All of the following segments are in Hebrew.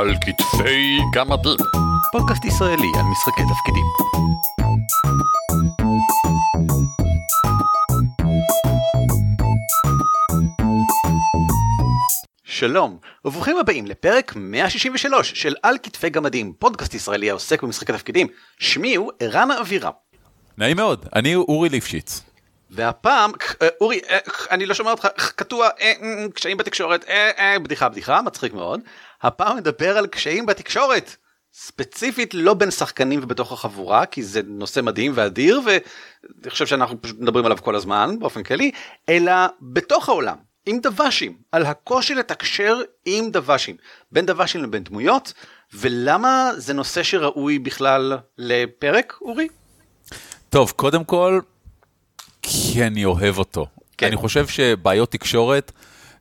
על כתפי גמדים. פודקאסט ישראלי על משחקי תפקידים. שלום, וברוכים הבאים לפרק 163 של על כתפי גמדים, פודקאסט ישראלי העוסק במשחקי תפקידים. שמי הוא ערן אבירם. נעים מאוד, אני אורי ליפשיץ. והפעם, אה, אורי, אה, אני לא שומע אותך, קטוע, אה, קשיים בתקשורת, בדיחה בדיחה, מצחיק מאוד. הפעם נדבר על קשיים בתקשורת. ספציפית לא בין שחקנים ובתוך החבורה כי זה נושא מדהים ואדיר ואני חושב שאנחנו פשוט מדברים עליו כל הזמן באופן כללי אלא בתוך העולם עם דוושים על הקושי לתקשר עם דוושים בין דוושים לבין דמויות ולמה זה נושא שראוי בכלל לפרק אורי? טוב קודם כל כי אני אוהב אותו. כן. אני חושב שבעיות תקשורת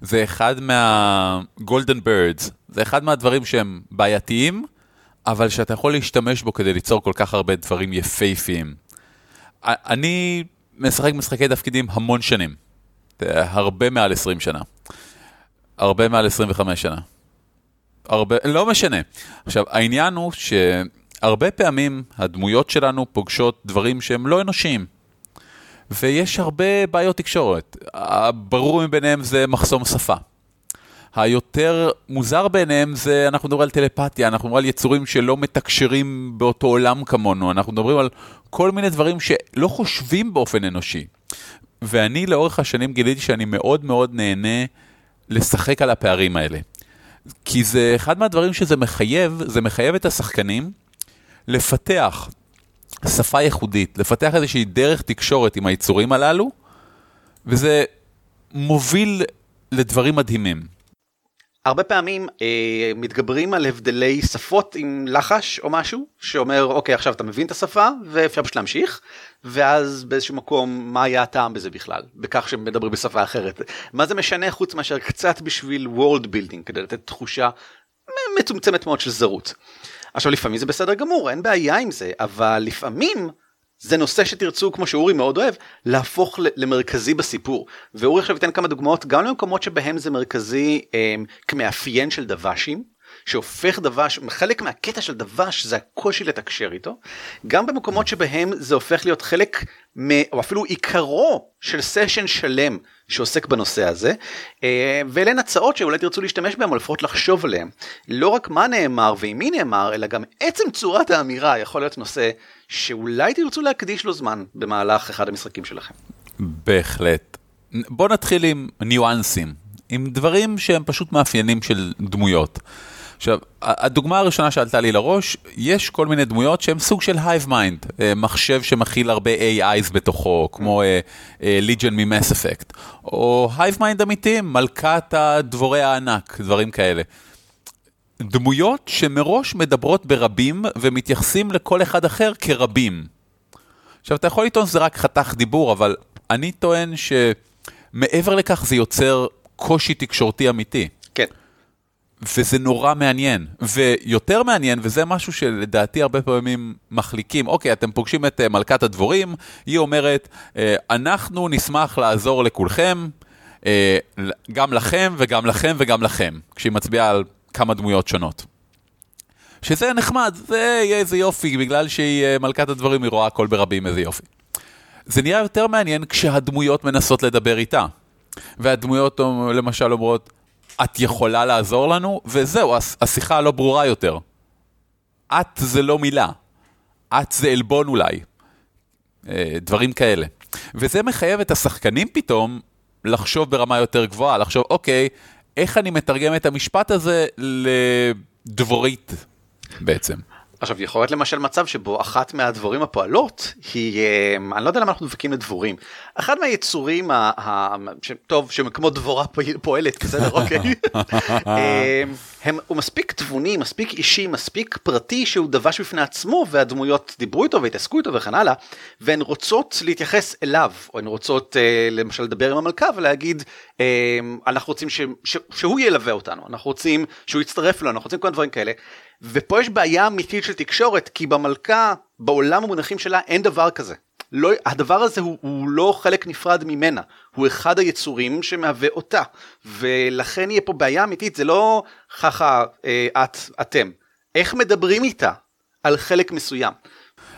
זה אחד מהגולדן בירדס, זה אחד מהדברים שהם בעייתיים, אבל שאתה יכול להשתמש בו כדי ליצור כל כך הרבה דברים יפייפיים. אני משחק משחקי תפקידים המון שנים, הרבה מעל 20 שנה, הרבה מעל 25 שנה. הרבה, לא משנה. עכשיו, העניין הוא שהרבה פעמים הדמויות שלנו פוגשות דברים שהם לא אנושיים. ויש הרבה בעיות תקשורת. הברור מביניהם זה מחסום שפה. היותר מוזר ביניהם זה, אנחנו מדברים על טלפתיה, אנחנו מדברים על יצורים שלא מתקשרים באותו עולם כמונו, אנחנו מדברים על כל מיני דברים שלא חושבים באופן אנושי. ואני לאורך השנים גיליתי שאני מאוד מאוד נהנה לשחק על הפערים האלה. כי זה אחד מהדברים שזה מחייב, זה מחייב את השחקנים לפתח שפה ייחודית, לפתח איזושהי דרך תקשורת עם היצורים הללו, וזה מוביל לדברים מדהימים. הרבה פעמים אה, מתגברים על הבדלי שפות עם לחש או משהו שאומר אוקיי עכשיו אתה מבין את השפה ואפשר פשוט להמשיך ואז באיזשהו מקום מה היה הטעם בזה בכלל בכך שמדברים בשפה אחרת מה זה משנה חוץ מאשר קצת בשביל world building כדי לתת תחושה מצומצמת מאוד של זרות. עכשיו לפעמים זה בסדר גמור, אין בעיה עם זה, אבל לפעמים זה נושא שתרצו, כמו שאורי מאוד אוהב, להפוך למרכזי בסיפור. ואורי עכשיו ייתן כמה דוגמאות גם למקומות שבהם זה מרכזי אה, כמאפיין של דוושים, שהופך דבש, חלק מהקטע של דבש זה הקושי לתקשר איתו, גם במקומות שבהם זה הופך להיות חלק, מ, או אפילו עיקרו של session שלם שעוסק בנושא הזה, אה, ואלה הן הצעות שאולי תרצו להשתמש בהן או לפחות לחשוב עליהן. לא רק מה נאמר ועם מי נאמר, אלא גם עצם צורת האמירה יכול להיות נושא שאולי תרצו להקדיש לו זמן במהלך אחד המשחקים שלכם. בהחלט. בוא נתחיל עם ניואנסים, עם דברים שהם פשוט מאפיינים של דמויות. עכשיו, הדוגמה הראשונה שעלתה לי לראש, יש כל מיני דמויות שהן סוג של hive mind, אה, מחשב שמכיל הרבה AIs בתוכו, כמו Legion מ Mass Effect, או hive mind אמיתיים, מלכת הדבורים הענק, דברים כאלה. דמויות שמראש מדברות ברבים ומתייחסים לכל אחד אחר כרבים. עכשיו, אתה יכול לטעון שזה רק חיתוך דיבור, אבל אני טוען שמעבר לכך זה יוצר קושי תקשורתי אמיתי. וזה נורא מעניין, ויותר מעניין, וזה משהו שלדעתי הרבה פעמים מחליקים, אוקיי, אתם פוגשים את אה, מלכת הדבורים, היא אומרת, uh, אנחנו נשמח לעזור לכולכם, uh, גם לכם וגם לכם וגם לכם, כשהיא מצביעה על כמה דמויות שונות. שזה נחמד, זה יהיה איזה יופי, בגלל שהיא מלכת הדברים, היא רואה הכל ברבים, איזה יופי. זה נהיה יותר מעניין כשהדמויות מנסות לדבר איתה. והדמויות למשל אומרות, את יכולה לעזור לנו, וזהו, השיחה לא ברורה יותר. את זה לא מילה, את זה עלבון אולי. אה, דברים כאלה. וזה מחייב את השחקנים פתאום לחשוב ברמה יותר גבוהה, לחשוב, אוקיי, איך אני מתרגם את המשפט הזה לדבורית בעצם. עכשיו יכול להיות למשל מצב שבו אחת מהדבורים הפועלות היא אמ, אני לא יודע למה אנחנו דבקים לדבורים אחד מהיצורים ה, ה, ש, טוב שכמו דבורה פועלת בסדר אוקיי אמ, הם, הוא מספיק תבוני מספיק אישי מספיק פרטי שהוא דבש בפני עצמו והדמויות דיברו איתו והתעסקו איתו וכן הלאה והן רוצות להתייחס אליו או הן רוצות אה, למשל לדבר עם המלכה ולהגיד אה, אנחנו רוצים ש, ש, שהוא ילווה אותנו אנחנו רוצים שהוא יצטרף לנו אנחנו רוצים כל דברים כאלה. ופה יש בעיה אמיתית של תקשורת כי במלכה בעולם המונחים שלה אין דבר כזה. לא, הדבר הזה הוא, הוא לא חלק נפרד ממנה, הוא אחד היצורים שמהווה אותה, ולכן יהיה פה בעיה אמיתית, זה לא ככה אה, את, אתם, איך מדברים איתה על חלק מסוים.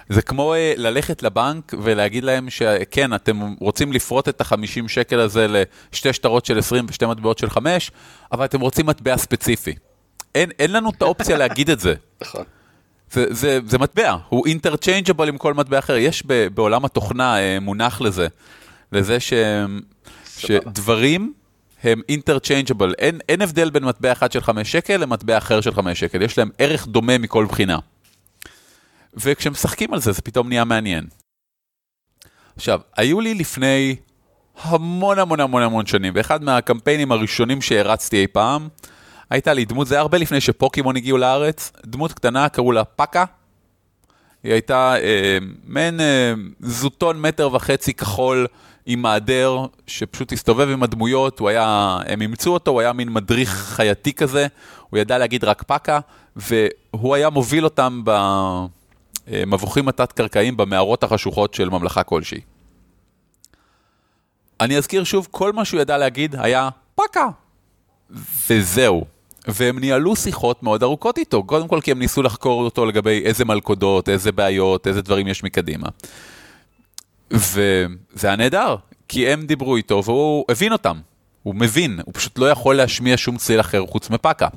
זה כמו uh, ללכת לבנק ולהגיד להם שכן, אתם רוצים לפרוט את ה-50 שקל הזה לשתי שטרות של 20 ושתי מטבעות של 5, אבל אתם רוצים מטבע ספציפי. אין, אין לנו את האופציה להגיד את זה. נכון. זה, זה, זה מטבע, הוא אינטרצ'יינג'בל עם כל מטבע אחר. יש ב, בעולם התוכנה uh, מונח לזה, לזה ש, שדברים הם אינטרצ'יינג'בל. אין, אין הבדל בין מטבע אחד של 5 שקל למטבע אחר של 5 שקל, יש להם ערך דומה מכל בחינה. וכשמשחקים על זה, זה פתאום נהיה מעניין. עכשיו, היו לי לפני המון המון המון המון שנים, באחד מהקמפיינים הראשונים שהרצתי אי פעם, הייתה לי דמות, זה היה הרבה לפני שפוקימון הגיעו לארץ, דמות קטנה, קראו לה פאקה. היא הייתה אה, מעין אה, זוטון מטר וחצי כחול עם מעדר, שפשוט הסתובב עם הדמויות, הוא היה, הם אימצו אותו, הוא היה מין מדריך חייתי כזה, הוא ידע להגיד רק פאקה, והוא היה מוביל אותם ב... אה, התת-קרקעיים במערות החשוכות של ממלכה כלשהי. אני אזכיר שוב, כל מה שהוא ידע להגיד היה פקה, וזהו. והם ניהלו שיחות מאוד ארוכות איתו, קודם כל כי הם ניסו לחקור אותו לגבי איזה מלכודות, איזה בעיות, איזה דברים יש מקדימה. וזה היה נהדר, כי הם דיברו איתו והוא הבין אותם, הוא מבין, הוא פשוט לא יכול להשמיע שום צליל אחר חוץ מפקה.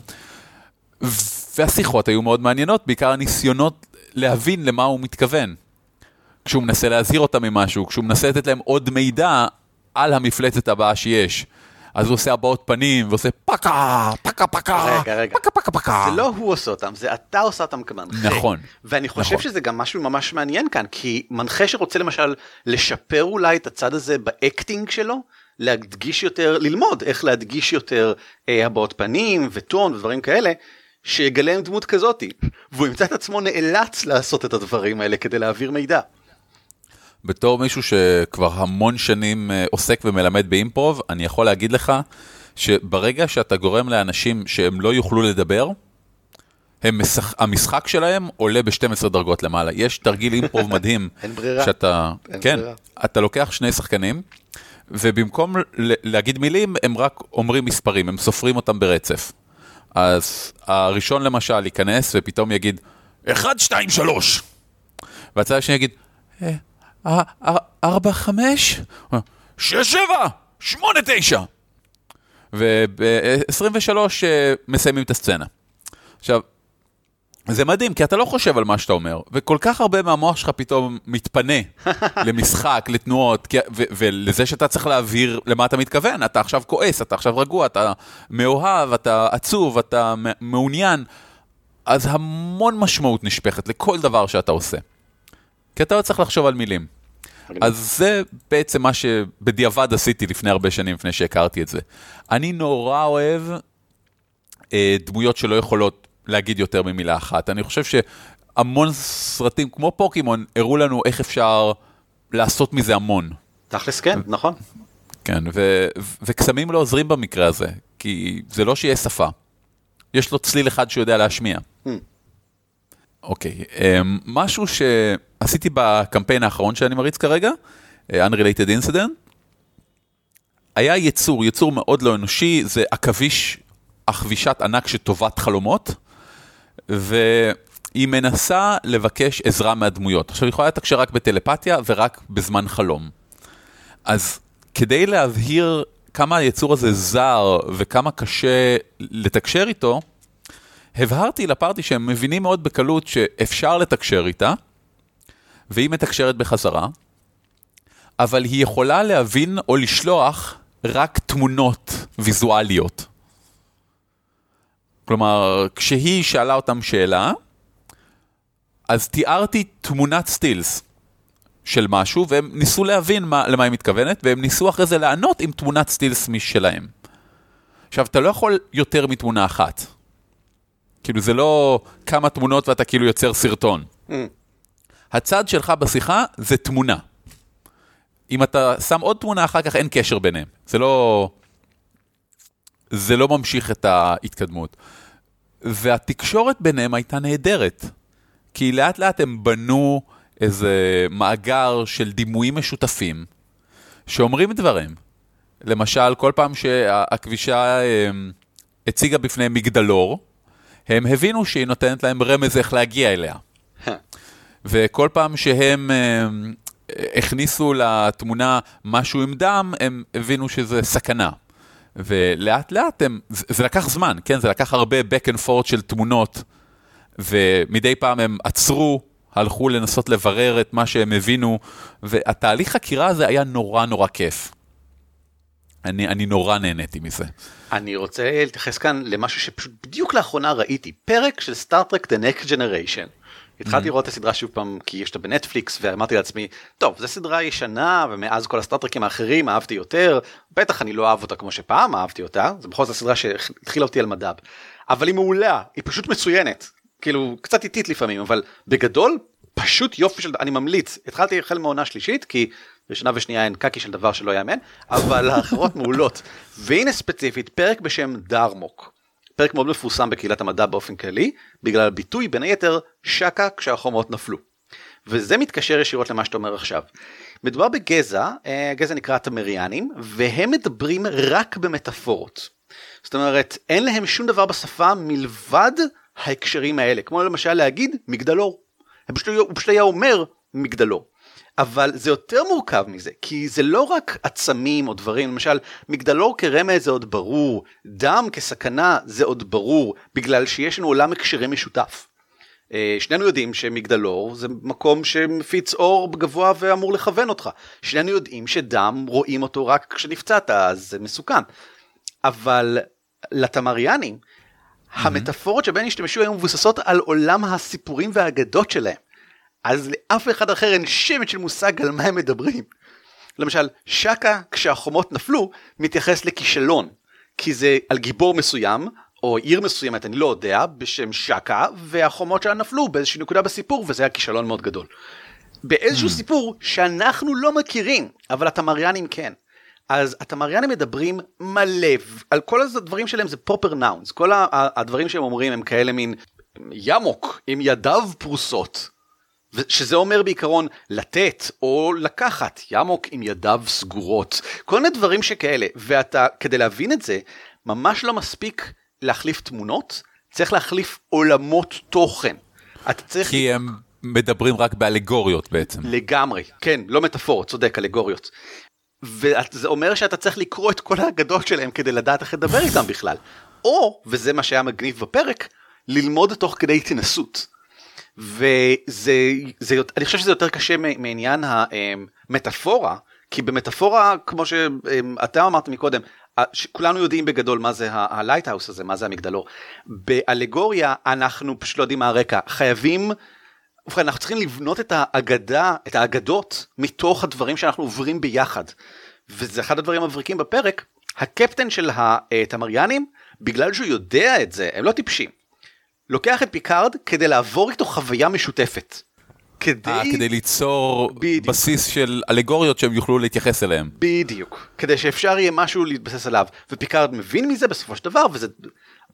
והשיחות היו מאוד מעניינות, בעיקר הניסיונות להבין למה הוא מתכוון. כשהוא מנסה להזהיר אותם ממשהו, כשהוא מנסה לתת להם עוד מידע על המפלצת הבאה שיש. אז הוא עושה הבעות פנים ועושה פקה, פקה, פקה, רגע, רגע. פקה, פקה, פקה. זה לא הוא עושה אותם, זה אתה עושה אותם כמנחה. נכון. ואני חושב נכון. שזה גם משהו ממש מעניין כאן, כי מנחה שרוצה למשל לשפר אולי את הצד הזה ב acting שלו, להדגיש יותר, ללמוד איך להדגיש יותר אה, הבעות פנים וטון ודברים כאלה, שיגלם דמות כזאתי, והוא ימצא את עצמו נאלץ לעשות את הדברים האלה כדי להעביר מידע. בתור מישהו שכבר המון שנים אה, עוסק ומלמד באימפרוב, אני יכול להגיד לך שברגע שאתה גורם לאנשים שהם לא יוכלו לדבר, הם משח... המשחק שלהם עולה ב-12 דרגות למעלה. יש תרגיל אימפרוב מדהים. אין ברירה. שאתה, אין כן, ברירה. אתה לוקח שני שחקנים, ובמקום להגיד מילים, הם רק אומרים מספרים, הם סופרים אותם ברצף. אז הראשון למשל ייכנס ופתאום יגיד, 1, 2, 3. והצד השני יגיד, "אה, אה, אה, ארבע, חמש? שש, שבע, שמונה, תשע. וב-23 מסיימים את הסצנה. עכשיו, זה מדהים, כי אתה לא חושב על מה שאתה אומר, וכל כך הרבה מהמוח שלך פתאום מתפנה למשחק, לתנועות, כי- ו- ולזה שאתה צריך להבהיר למה אתה מתכוון. אתה עכשיו כועס, אתה עכשיו רגוע, אתה מאוהב, אתה עצוב, אתה מעוניין. אז המון משמעות נשפכת לכל דבר שאתה עושה. כי אתה לא צריך לחשוב על מילים. אז זה בעצם מה שבדיעבד עשיתי לפני הרבה שנים, לפני שהכרתי את זה. אני נורא אוהב אה, דמויות שלא יכולות להגיד יותר ממילה אחת. אני חושב שהמון סרטים, כמו פוקימון, הראו לנו איך אפשר לעשות מזה המון. תכלס כן, נכון. כן, ו- וקסמים לא עוזרים במקרה הזה, כי זה לא שיש שפה. יש לו צליל אחד שיודע להשמיע. Hmm. אוקיי, אמ, משהו שעשיתי בקמפיין האחרון שאני מריץ כרגע, אה, Unrelated Incident, היה יצור, יצור מאוד לא אנושי, זה עכביש, עכבישת ענק שטובת חלומות, והיא מנסה לבקש עזרה מהדמויות. עכשיו, היא יכולה לתקשר רק בטלפתיה ורק בזמן חלום. אז כדי להבהיר כמה היצור הזה זר וכמה קשה לתקשר איתו, הבהרתי לפארטי שהם מבינים מאוד בקלות שאפשר לתקשר איתה, והיא מתקשרת בחזרה, אבל היא יכולה להבין או לשלוח רק תמונות ויזואליות. כלומר, כשהיא שאלה אותם שאלה, אז תיארתי תמונת סטילס של משהו, והם ניסו להבין מה, למה היא מתכוונת, והם ניסו אחרי זה לענות עם תמונת סטילס משלהם. עכשיו, אתה לא יכול יותר מתמונה אחת. כאילו, זה לא כמה תמונות ואתה כאילו יוצר סרטון. הצד שלך בשיחה זה תמונה. אם אתה שם עוד תמונה, אחר כך אין קשר ביניהם. זה לא... זה לא ממשיך את ההתקדמות. והתקשורת ביניהם הייתה נהדרת. כי לאט לאט הם בנו איזה מאגר של דימויים משותפים שאומרים דברים. למשל, כל פעם שהכבישה אמ, הציגה בפניהם מגדלור, הם הבינו שהיא נותנת להם רמז איך להגיע אליה. וכל פעם שהם אמ, הכניסו לתמונה משהו עם דם, הם הבינו שזה סכנה. ולאט לאט הם, זה לקח זמן, כן? זה לקח הרבה back and forth של תמונות, ומדי פעם הם עצרו, הלכו לנסות לברר את מה שהם הבינו, והתהליך חקירה הזה היה נורא נורא כיף. אני, אני נורא נהניתי מזה. אני רוצה להתייחס כאן למשהו שפשוט בדיוק לאחרונה ראיתי, פרק של סטארט-טרק The Next Generation. התחלתי mm-hmm. לראות את הסדרה שוב פעם כי יש אותה בנטפליקס ואמרתי לעצמי טוב זו סדרה ישנה ומאז כל הסטארטרקים האחרים אהבתי יותר בטח אני לא אהב אותה כמו שפעם אהבתי אותה זה בכל זאת סדרה שהתחילה אותי על מדב אבל היא מעולה היא פשוט מצוינת כאילו קצת איטית לפעמים אבל בגדול פשוט יופי של אני ממליץ התחלתי החל מעונה שלישית כי ראשונה ושנייה אין קקי של דבר שלא יאמן אבל האחרות מעולות והנה ספציפית פרק בשם דרמוק. פרק מאוד מפורסם בקהילת המדע באופן כללי, בגלל הביטוי בין היתר שקה כשהחומות נפלו. וזה מתקשר ישירות למה שאתה אומר עכשיו. מדובר בגזע, אה, גזע נקרא תמריאנים, והם מדברים רק במטאפורות. זאת אומרת, אין להם שום דבר בשפה מלבד ההקשרים האלה, כמו למשל להגיד מגדלור. הוא פשוט היה אומר מגדלור. אבל זה יותר מורכב מזה, כי זה לא רק עצמים או דברים, למשל, מגדלור כרמז זה עוד ברור, דם כסכנה זה עוד ברור, בגלל שיש לנו עולם הקשרי משותף. אה, שנינו יודעים שמגדלור זה מקום שמפיץ אור גבוה ואמור לכוון אותך. שנינו יודעים שדם רואים אותו רק כשנפצעת, אז זה מסוכן. אבל לתמריאנים, mm-hmm. המטאפורות שבהן השתמשו היו מבוססות על עולם הסיפורים והאגדות שלהם. אז לאף אחד אחר אין שמץ של מושג על מה הם מדברים. למשל, שקה כשהחומות נפלו מתייחס לכישלון, כי זה על גיבור מסוים, או עיר מסוימת, אני לא יודע, בשם שקה, והחומות שלה נפלו באיזושהי נקודה בסיפור, וזה היה כישלון מאוד גדול. באיזשהו mm. סיפור שאנחנו לא מכירים, אבל התמריאנים כן. אז התמריאנים מדברים מלא, על כל הדברים שלהם זה פרופר נאונס, כל הדברים שהם אומרים הם כאלה מין ימוק עם ידיו פרוסות, שזה אומר בעיקרון לתת או לקחת, ימוק עם ידיו סגורות, כל מיני דברים שכאלה, ואתה, כדי להבין את זה, ממש לא מספיק להחליף תמונות, צריך להחליף עולמות תוכן. אתה צריך... כי הם מדברים רק באלגוריות בעצם. לגמרי, כן, לא מטאפורות, צודק, אלגוריות. וזה אומר שאתה צריך לקרוא את כל האגדות שלהם כדי לדעת איך לדבר איתם בכלל. או, וזה מה שהיה מגניב בפרק, ללמוד תוך כדי התנסות. וזה, זה, אני חושב שזה יותר קשה מעניין המטאפורה, כי במטאפורה, כמו שאתה אמרת מקודם, כולנו יודעים בגדול מה זה ה lighthouse הזה, מה זה המגדלור. באלגוריה אנחנו פשוט לא יודעים מה הרקע, חייבים, ובכן אנחנו צריכים לבנות את האגדה, את האגדות, מתוך הדברים שאנחנו עוברים ביחד. וזה אחד הדברים המבריקים בפרק, הקפטן של הטמריאנים, בגלל שהוא יודע את זה, הם לא טיפשים. לוקח את פיקארד כדי לעבור איתו חוויה משותפת. כדי... 아, כדי ליצור בדיוק. בסיס של אלגוריות שהם יוכלו להתייחס אליהם. בדיוק. כדי שאפשר יהיה משהו להתבסס עליו. ופיקארד מבין מזה בסופו של דבר, וזה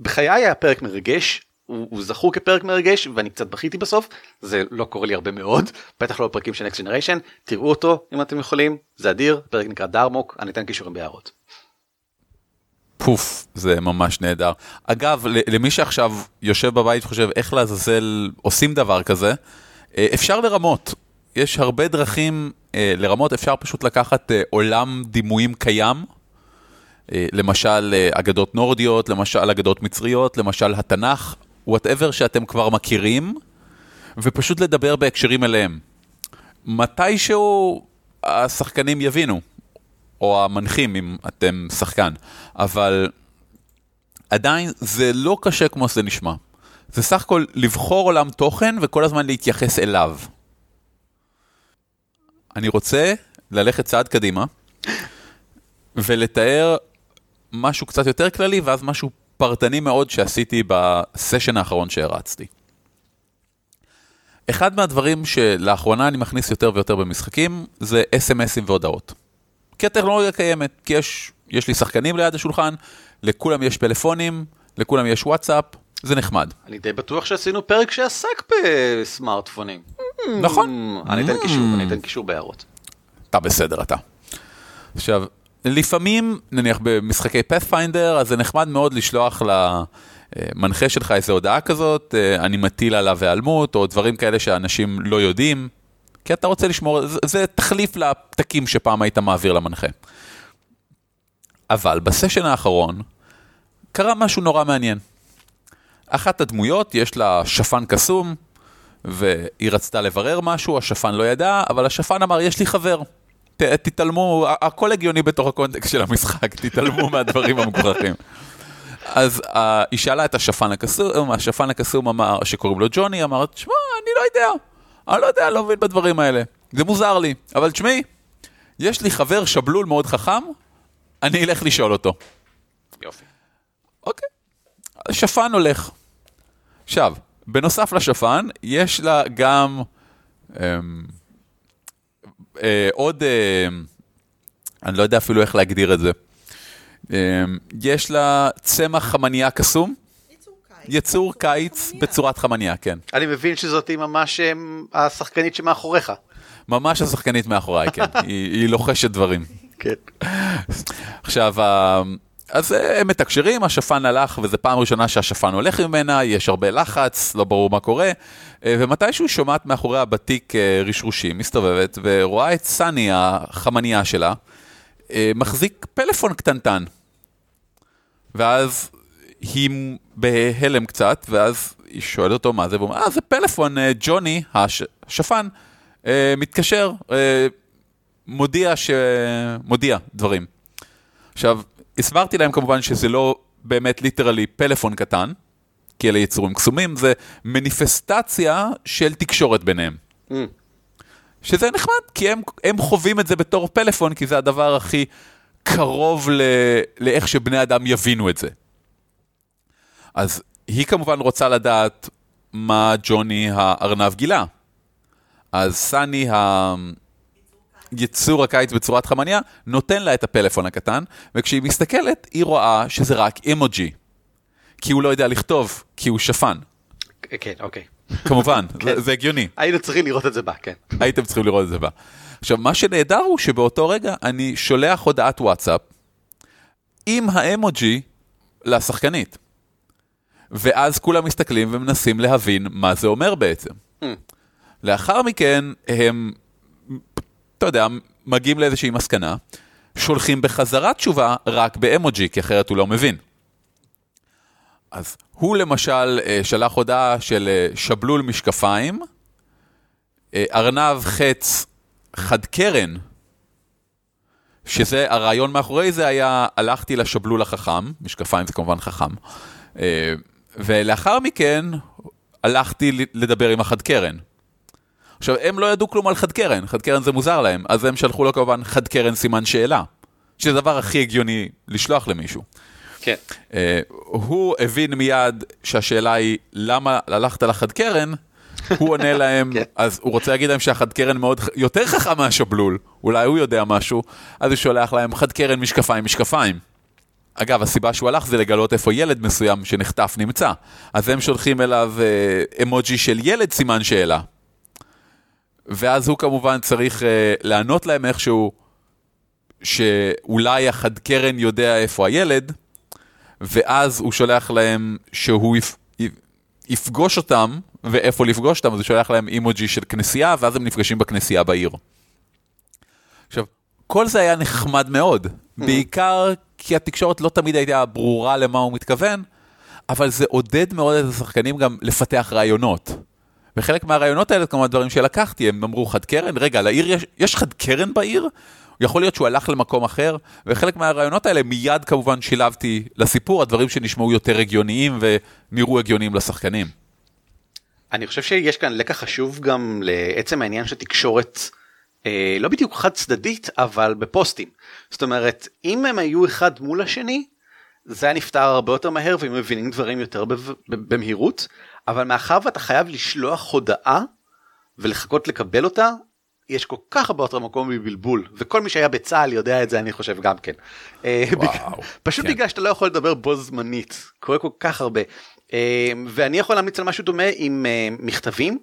בחיי היה פרק מרגש. הוא, הוא זכור כפרק מרגש ואני קצת בכיתי בסוף זה לא קורה לי הרבה מאוד בטח לא בפרקים של נקסט ג'נריישן תראו אותו אם אתם יכולים זה אדיר פרק נקרא דרמוק אני אתן קישורים בהערות. פוף, זה ממש נהדר. אגב, למי שעכשיו יושב בבית וחושב איך לעזאזל עושים דבר כזה, אה, אפשר לרמות. יש הרבה דרכים אה, לרמות, אפשר פשוט לקחת אה, עולם דימויים קיים, למשל אגדות נורדיות, למשל אגדות מצריות, למשל התנ"ך, וואטאבר שאתם כבר מכירים, ופשוט לדבר בהקשרים אליהם. מתישהו השחקנים יבינו. או המנחים אם אתם שחקן, אבל עדיין זה לא קשה כמו שזה נשמע. זה סך הכל לבחור עולם תוכן וכל הזמן להתייחס אליו. אני רוצה ללכת צעד קדימה ולתאר משהו קצת יותר כללי ואז משהו פרטני מאוד שעשיתי בסשן האחרון שהרצתי. אחד מהדברים שלאחרונה אני מכניס יותר ויותר במשחקים זה אס.אם.אסים והודעות. כי הטכנולוגיה קיימת, כי יש, יש לי שחקנים ליד השולחן, לכולם יש פלאפונים, לכולם יש וואטסאפ. זה נחמד. אני די בטוח שעשינו פרק שעסק בסמארטפונים. נכון. אני אתן קישור, אני אתן קישור בהערות. אתה בסדר אתה. עכשיו, לפעמים, נניח במשחקי פאת'פיינדר, אז זה נחמד מאוד לשלוח למנחה שלך איזו הודעה כזאת, אה, אני מטיל עליו היעלמות, או דברים כאלה שאנשים לא יודעים, כי אתה רוצה לשמור, זה, זה תחליף לפתקים שפעם היית מעביר למנחה. אבל בסשן האחרון, קרה משהו נורא מעניין. אחת הדמויות, יש לה שפן קסום, והיא רצתה לברר משהו, השפן לא ידע, אבל השפן אמר, יש לי חבר. ת, תתעלמו, הכל הגיוני בתוך הקונטקסט של המשחק, תתעלמו מהדברים המגוחכים. אז uh, היא שאלה את השפן הקסום, השפן הקסום אמר, שקוראים לו ג'וני, אמר, תשמע, אני לא יודע, אני לא יודע, לא מבין בדברים האלה. זה מוזר לי, אבל תשמעי, יש לי חבר שבלול מאוד חכם, אני אלך לשאול אותו. יופי. אוקיי. השפן הולך. עכשיו, בנוסף לשפן, יש לה גם אה, אה, עוד, אה, אני לא יודע אפילו איך להגדיר את זה. אה, יש לה צמח חמניה קסום, יצור קיץ בצורת חמניה, כן. אני מבין שזאת ממש אמ, השחקנית שמאחוריך. ממש השחקנית מאחוריי, כן. היא, היא לוחשת דברים. כן. עכשיו, ה- אז אה, הם מתקשרים, השפן הלך, וזו פעם ראשונה שהשפן הולך ממנה, יש הרבה לחץ, לא ברור מה קורה, אה, ומתישהו שומעת מאחוריה בתיק אה, רשרושים, מסתובבת, ורואה את סני, החמניה שלה, אה, מחזיק פלאפון קטנטן. ואז היא בהלם קצת, ואז היא שואלת אותו מה זה, והוא אומר, אה, זה פלאפון, אה, ג'וני, הש- השפן, אה, מתקשר, אה, מודיע, ש... מודיע דברים. עכשיו, הסברתי להם כמובן שזה לא באמת ליטרלי פלאפון קטן, כי אלה יצורים קסומים, זה מניפסטציה של תקשורת ביניהם. Mm. שזה נחמד, כי הם, הם חווים את זה בתור פלאפון, כי זה הדבר הכי קרוב ל, לאיך שבני אדם יבינו את זה. אז היא כמובן רוצה לדעת מה ג'וני הארנב גילה. אז סני, היצור הקיץ בצורת חמניה, נותן לה את הפלאפון הקטן, וכשהיא מסתכלת, היא רואה שזה רק אימוג'י. כי הוא לא יודע לכתוב, כי הוא שפן. כן, אוקיי. כמובן, זה, זה הגיוני. היינו צריכים לראות את זה בה, כן. הייתם צריכים לראות את זה בה. עכשיו, מה שנהדר הוא שבאותו רגע אני שולח הודעת וואטסאפ עם האמוג'י לשחקנית. ואז כולם מסתכלים ומנסים להבין מה זה אומר בעצם. Hmm. לאחר מכן הם, אתה יודע, מגיעים לאיזושהי מסקנה, שולחים בחזרה תשובה רק באמוג'י, כי אחרת הוא לא מבין. אז הוא למשל אה, שלח הודעה של אה, שבלול משקפיים, אה, ארנב חץ חד קרן, שזה, הרעיון מאחורי זה היה, הלכתי לשבלול החכם, משקפיים זה כמובן חכם, ולאחר מכן הלכתי לדבר עם החד קרן. עכשיו, הם לא ידעו כלום על חד קרן, חד קרן זה מוזר להם, אז הם שלחו לו כמובן חד קרן סימן שאלה, שזה הדבר הכי הגיוני לשלוח למישהו. כן. אה, הוא הבין מיד שהשאלה היא, למה הלכת לחד קרן? הוא עונה להם, כן. אז הוא רוצה להגיד להם שהחד קרן מאוד, יותר חכם מהשבלול, אולי הוא יודע משהו, אז הוא שולח להם חד קרן משקפיים משקפיים. אגב, הסיבה שהוא הלך זה לגלות איפה ילד מסוים שנחטף נמצא. אז הם שולחים אליו אה, אמוג'י של ילד סימן שאלה. ואז הוא כמובן צריך אה, לענות להם איכשהו, שאולי החד קרן יודע איפה הילד, ואז הוא שולח להם שהוא יפ... יפגוש אותם, ואיפה לפגוש אותם, אז הוא שולח להם אימוג'י של כנסייה, ואז הם נפגשים בכנסייה בעיר. עכשיו, כל זה היה נחמד מאוד, בעיקר כי התקשורת לא תמיד הייתה ברורה למה הוא מתכוון, אבל זה עודד מאוד את השחקנים גם לפתח רעיונות. וחלק מהרעיונות האלה, כמובן דברים שלקחתי, הם אמרו חד קרן, רגע, לעיר יש, יש חד קרן בעיר? יכול להיות שהוא הלך למקום אחר, וחלק מהרעיונות האלה מיד כמובן שילבתי לסיפור, הדברים שנשמעו יותר הגיוניים ונראו הגיוניים לשחקנים. אני חושב שיש כאן לקח חשוב גם לעצם העניין של תקשורת אה, לא בדיוק חד צדדית אבל בפוסטים. זאת אומרת אם הם היו אחד מול השני זה היה נפתר הרבה יותר מהר והם מבינים דברים יותר במהירות אבל מאחר ואתה חייב לשלוח הודעה ולחכות לקבל אותה יש כל כך הרבה יותר מקום מבלבול, וכל מי שהיה בצה"ל יודע את זה, אני חושב גם כן. אה, וואו, פשוט כן. בגלל שאתה לא יכול לדבר בו זמנית, קורה כל כך הרבה. אה, ואני יכול להמליץ על משהו דומה עם אה, מכתבים,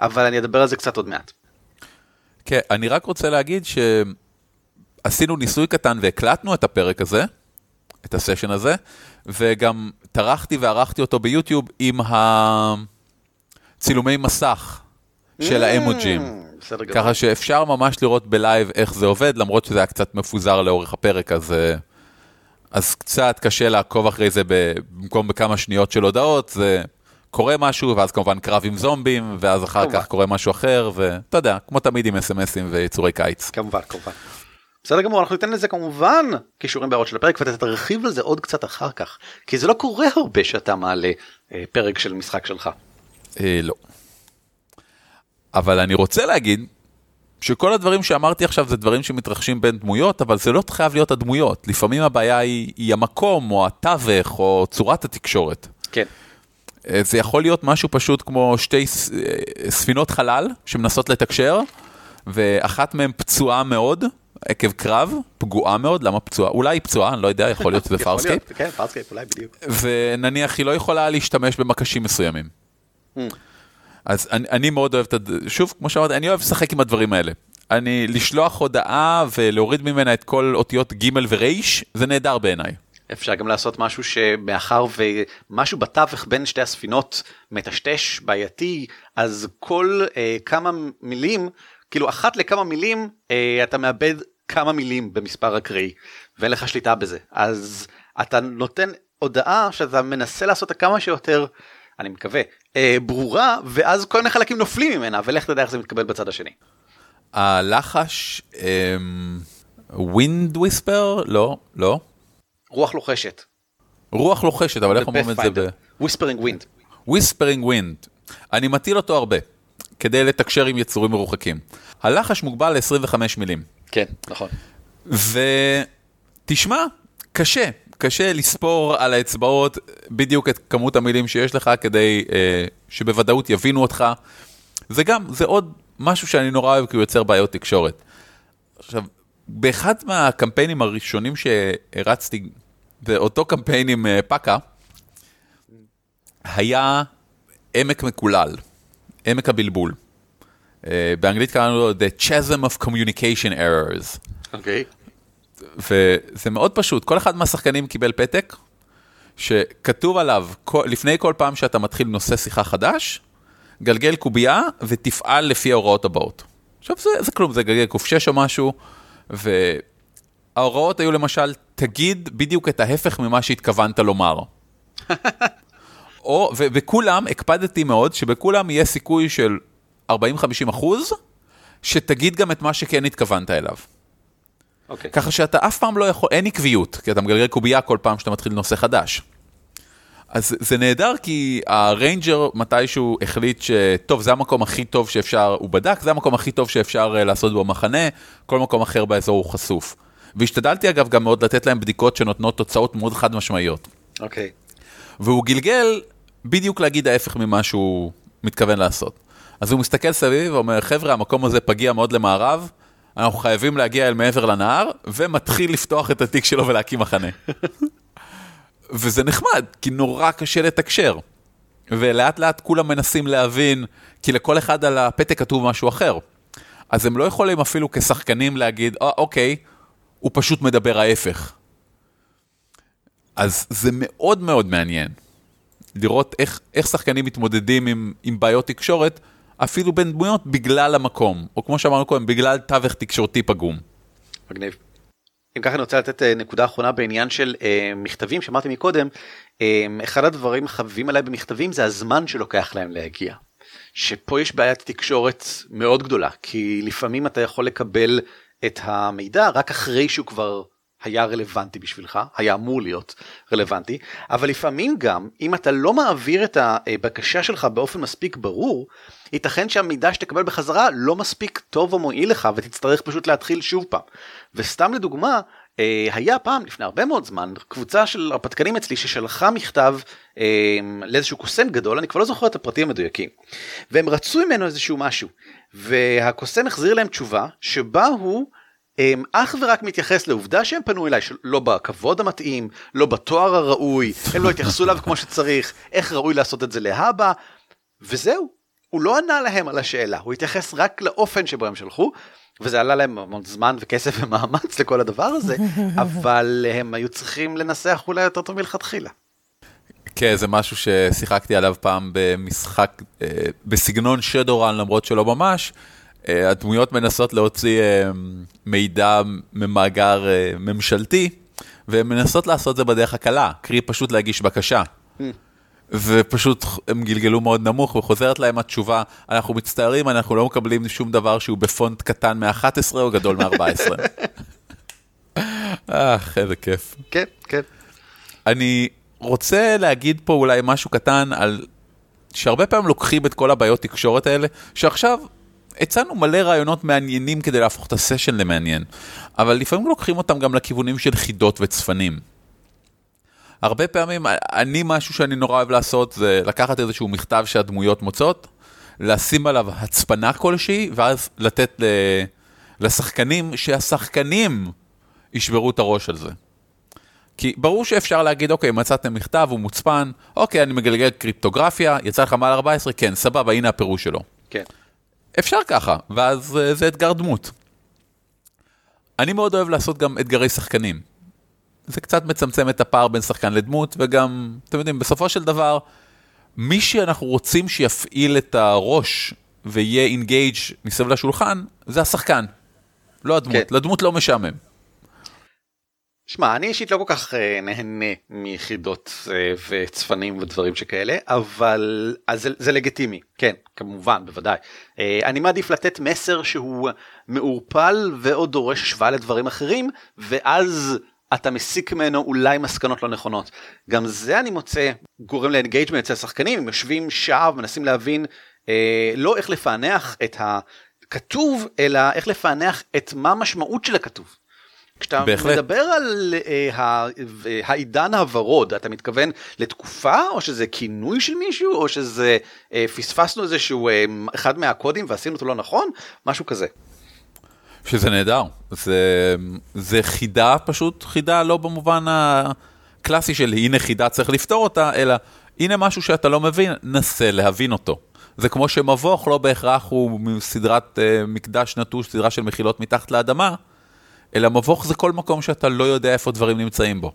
אבל אני אדבר על זה קצת עוד מעט. כן, אני רק רוצה להגיד שעשינו ניסוי קטן והקלטנו את הפרק הזה, את הסשן הזה, וגם טרחתי וערכתי אותו ביוטיוב עם הצילומי מסך של האמוג'ים. בסדר גמור. ככה שאפשר ממש לראות בלייב איך זה עובד, למרות שזה היה קצת מפוזר לאורך הפרק, אז, אה, אז קצת קשה לעקוב אחרי זה במקום בכמה שניות של הודעות, זה קורה משהו, ואז כמובן קרב עם זומבים, ואז אחר כמובן. כך קורה משהו אחר, ואתה יודע, כמו תמיד עם אס.אם.אסים ויצורי קיץ. כמובן, כמובן. בסדר גמור, אנחנו ניתן לזה כמובן קישורים בהערות של הפרק ואתה תרחיב על זה עוד קצת אחר כך, כי זה לא קורה הרבה שאתה מעלה אה, פרק של משחק שלך. אה, לא. אבל אני רוצה להגיד שכל הדברים שאמרתי עכשיו זה דברים שמתרחשים בין דמויות, אבל זה לא חייב להיות הדמויות. לפעמים הבעיה היא, היא המקום, או התווך, או צורת התקשורת. כן. אה, זה יכול להיות משהו פשוט כמו שתי אה, ספינות חלל שמנסות לתקשר, ואחת מהן פצועה מאוד עקב קרב, פגועה מאוד, למה פצועה? אולי היא פצועה, אני לא יודע, יכול להיות שזה פארסקייפ. כן, פארסקייפ אולי בדיוק. ונניח היא לא יכולה להשתמש במקשים מסוימים. אממ. אז אני, אני מאוד אוהב את, הד- שוב, כמו שאמרתי, אני אוהב לשחק עם הדברים האלה. אני, לשלוח הודעה ולהוריד ממנה את כל אותיות ג' ור', זה נהדר בעיניי. אפשר גם לעשות משהו שמאחר ומשהו בתווך בין שתי הספינות מטשטש בעייתי אז כל אה, כמה מילים כאילו אחת לכמה מילים אה, אתה מאבד כמה מילים במספר אקראי ואין לך שליטה בזה אז אתה נותן הודעה שאתה מנסה לעשות כמה שיותר אני מקווה אה, ברורה ואז כל מיני חלקים נופלים ממנה ולך תדע איך זה מתקבל בצד השני. הלחש, wind whisper? לא, לא. רוח לוחשת. רוח לוחשת, אבל איך אומרים את זה ב... Whispering Wind. Whispering Wind. אני מטיל אותו הרבה, כדי לתקשר עם יצורים מרוחקים. הלחש מוגבל ל-25 מילים. כן נכון. ותשמע, קשה, קשה לספור על האצבעות בדיוק את כמות המילים שיש לך כדי אה, שבוודאות יבינו אותך. זה גם, זה עוד משהו שאני נורא אוהב כי הוא יוצר בעיות תקשורת. עכשיו, באחד מהקמפיינים הראשונים שהרצתי, זה אותו קמפיין עם אה, פאקה, היה עמק מקולל, עמק הבלבול. אה, באנגלית קראנו לו The Chasm of Communication Errors. אוקיי. וזה מאוד פשוט, כל אחד מהשחקנים קיבל פתק שכתוב עליו, לפני כל פעם שאתה מתחיל נושא שיחה חדש, גלגל קובייה ותפעל לפי ההוראות הבאות. עכשיו זה, זה כלום, זה גלגל קופשש או משהו, וההוראות היו למשל, תגיד בדיוק את ההפך ממה שהתכוונת לומר. או, ובכולם, הקפדתי מאוד, שבכולם יהיה סיכוי של 40-50 אחוז, שתגיד גם את מה שכן התכוונת אליו. אוקיי. ככה שאתה אף פעם לא יכול, אין עקביות, כי אתה מגלגל קובייה כל פעם שאתה מתחיל נושא חדש. אז זה נהדר כי ה ranger מתישהו החליט שטוב, זה המקום הכי טוב שאפשר, הוא בדק, זה המקום הכי טוב שאפשר אה, לעשות בו מחנה, כל מקום אחר באזור הוא חשוף. והשתדלתי אגב גם מאוד לתת להם בדיקות שנותנות תוצאות מאוד חד משמעיות. אוקיי. והוא גלגל בדיוק להגיד ההפך ממה שהוא מתכוון לעשות. אז הוא מסתכל סביב ואומר, חבר'ה, המקום הזה פגיע מאוד למערב, אנחנו חייבים להגיע אל מעבר לנהר, ומתחיל לפתוח את התיק שלו ולהקים מחנה. וזה נחמד, כי נורא קשה לתקשר. ולאט לאט כולם מנסים להבין, כי לכל אחד על הפתק כתוב משהו אחר. אז הם לא יכולים אפילו כשחקנים להגיד, אה, אוקיי, הוא פשוט מדבר ההפך. אז זה מאוד מאוד מעניין לראות איך, איך שחקנים מתמודדים עם, עם בעיות תקשורת, אפילו בין דמויות, בגלל המקום, או כמו שאמרנו קודם, בגלל תווך תקשורתי פגום. מגניב. אם ככה אני רוצה לתת אה, נקודה אחרונה בעניין של אה, מכתבים שאמרתי מקודם, אה, אחד הדברים החביבים עליי במכתבים זה הזמן שלוקח להם להגיע. שפה יש בעיית תקשורת מאוד גדולה, כי לפעמים אתה יכול לקבל את המידע רק אחרי שהוא כבר היה רלוונטי בשבילך, היה אמור להיות רלוונטי, אבל לפעמים גם אם אתה לא מעביר את הבקשה שלך באופן מספיק ברור, ייתכן שהמידע שתקבל בחזרה לא מספיק טוב או מועיל לך ותצטרך פשוט להתחיל שוב פעם. וסתם לדוגמה, היה פעם לפני הרבה מאוד זמן קבוצה של הרפתקנים אצלי ששלחה מכתב אה, לאיזשהו קוסם גדול אני כבר לא זוכר את הפרטים המדויקים והם רצו ממנו איזשהו משהו והקוסם החזיר להם תשובה שבה הוא הם אך ורק מתייחס לעובדה שהם פנו אליי לא בכבוד המתאים לא בתואר הראוי הם לא התייחסו אליו כמו שצריך איך ראוי לעשות את זה להבא וזהו הוא לא ענה להם על השאלה הוא התייחס רק לאופן שבו הם שלחו וזה עלה להם המון זמן וכסף ומאמץ לכל הדבר הזה אבל הם היו צריכים לנסח אולי יותר טוב מלכתחילה. כן זה משהו ששיחקתי עליו פעם במשחק אה, בסגנון שדורן למרות שלא ממש. אה, הדמויות מנסות להוציא אה, מידע ממאגר אה, ממשלתי, והן מנסות לעשות זה בדרך הקלה, קרי פשוט להגיש בקשה. ופשוט הם גלגלו מאוד נמוך וחוזרת להם התשובה, אנחנו מצטערים, אנחנו לא מקבלים שום דבר שהוא בפונט קטן מ-11 או גדול מ-14. אה, איזה כיף. כן, כן. אני רוצה להגיד פה אולי משהו קטן על שהרבה פעמים לוקחים את כל הבעיות תקשורת האלה, שעכשיו הצענו מלא רעיונות מעניינים כדי להפוך את הסשן למעניין, אבל לפעמים לוקחים אותם גם לכיוונים של חידות וצפנים. הרבה פעמים, אני משהו שאני נורא אוהב לעשות זה לקחת איזשהו מכתב שהדמויות מוצאות, לשים עליו הצפנה כלשהי, ואז לתת ל... לשחקנים, שהשחקנים ישברו את הראש על זה. כי ברור שאפשר להגיד, אוקיי, מצאתם מכתב, הוא מוצפן, אוקיי, אני מגלגל קריפטוגרפיה, יצא לך מעל 14, כן, סבבה, הנה הפירוש שלו. כן. אפשר ככה, ואז אה, זה אתגר דמות. אני מאוד אוהב לעשות גם אתגרי שחקנים. זה קצת מצמצם את הפער בין שחקן לדמות, וגם, אתם יודעים, בסופו של דבר, מי שאנחנו רוצים שיפעיל את הראש ויהיה אינגייג' מסביב לשולחן, זה השחקן, לא הדמות. כן. לדמות לא משעמם. שמע, אני אישית לא כל כך אה, נהנה מיחידות אה, וצפנים ודברים שכאלה, אבל אז זה, זה לגיטימי, כן, כמובן, בוודאי. אה, אני מעדיף לתת מסר שהוא מעורפל ועוד דורש השוואה לדברים אחרים, ואז אתה מסיק ממנו אולי מסקנות לא נכונות. גם זה אני מוצא גורם ל engagement אצל השחקנים, הם יושבים שעה ומנסים להבין אה, לא איך לפענח את הכתוב, אלא איך לפענח את מה המשמעות של הכתוב. כשאתה בהחלט. מדבר על אה, העידן הוורוד, אתה מתכוון לתקופה, או שזה כינוי של מישהו, או שזה אה, פספסנו איזשהו אה, אחד מהקודים ועשינו אותו לא נכון? משהו כזה. שזה נהדר, זה, זה חידה פשוט, חידה לא במובן הקלאסי של הנה חידה צריך לפתור אותה, אלא הנה משהו שאתה לא מבין, נסה להבין אותו. זה כמו שמבוך לא בהכרח הוא סדרת uh, מקדש נטוש, סדרה של מחילות מתחת לאדמה, אלא מבוך זה כל מקום שאתה לא יודע איפה דברים נמצאים בו.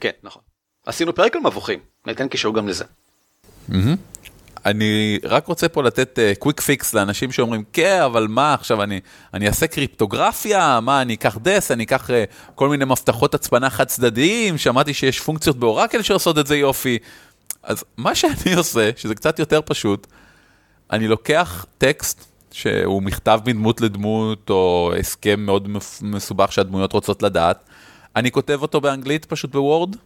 כן, נכון. עשינו פרק על מבוכים, ניתן קישור גם לזה. אני רק רוצה פה לתת quick uh, fix לאנשים שאומרים, כן, אבל מה עכשיו, אני, אני אעשה קריפטוגרפיה, מה, אני אקח DES, אני אקח uh, כל מיני מפתחות הצפנה חד צדדיים, שמעתי שיש פונקציות באורקל שעושות את זה יופי. אז מה שאני עושה, שזה קצת יותר פשוט, אני לוקח טקסט שהוא מכתב מדמות לדמות, או הסכם מאוד מסובך שהדמויות רוצות לדעת, אני כותב אותו באנגלית פשוט בוורד,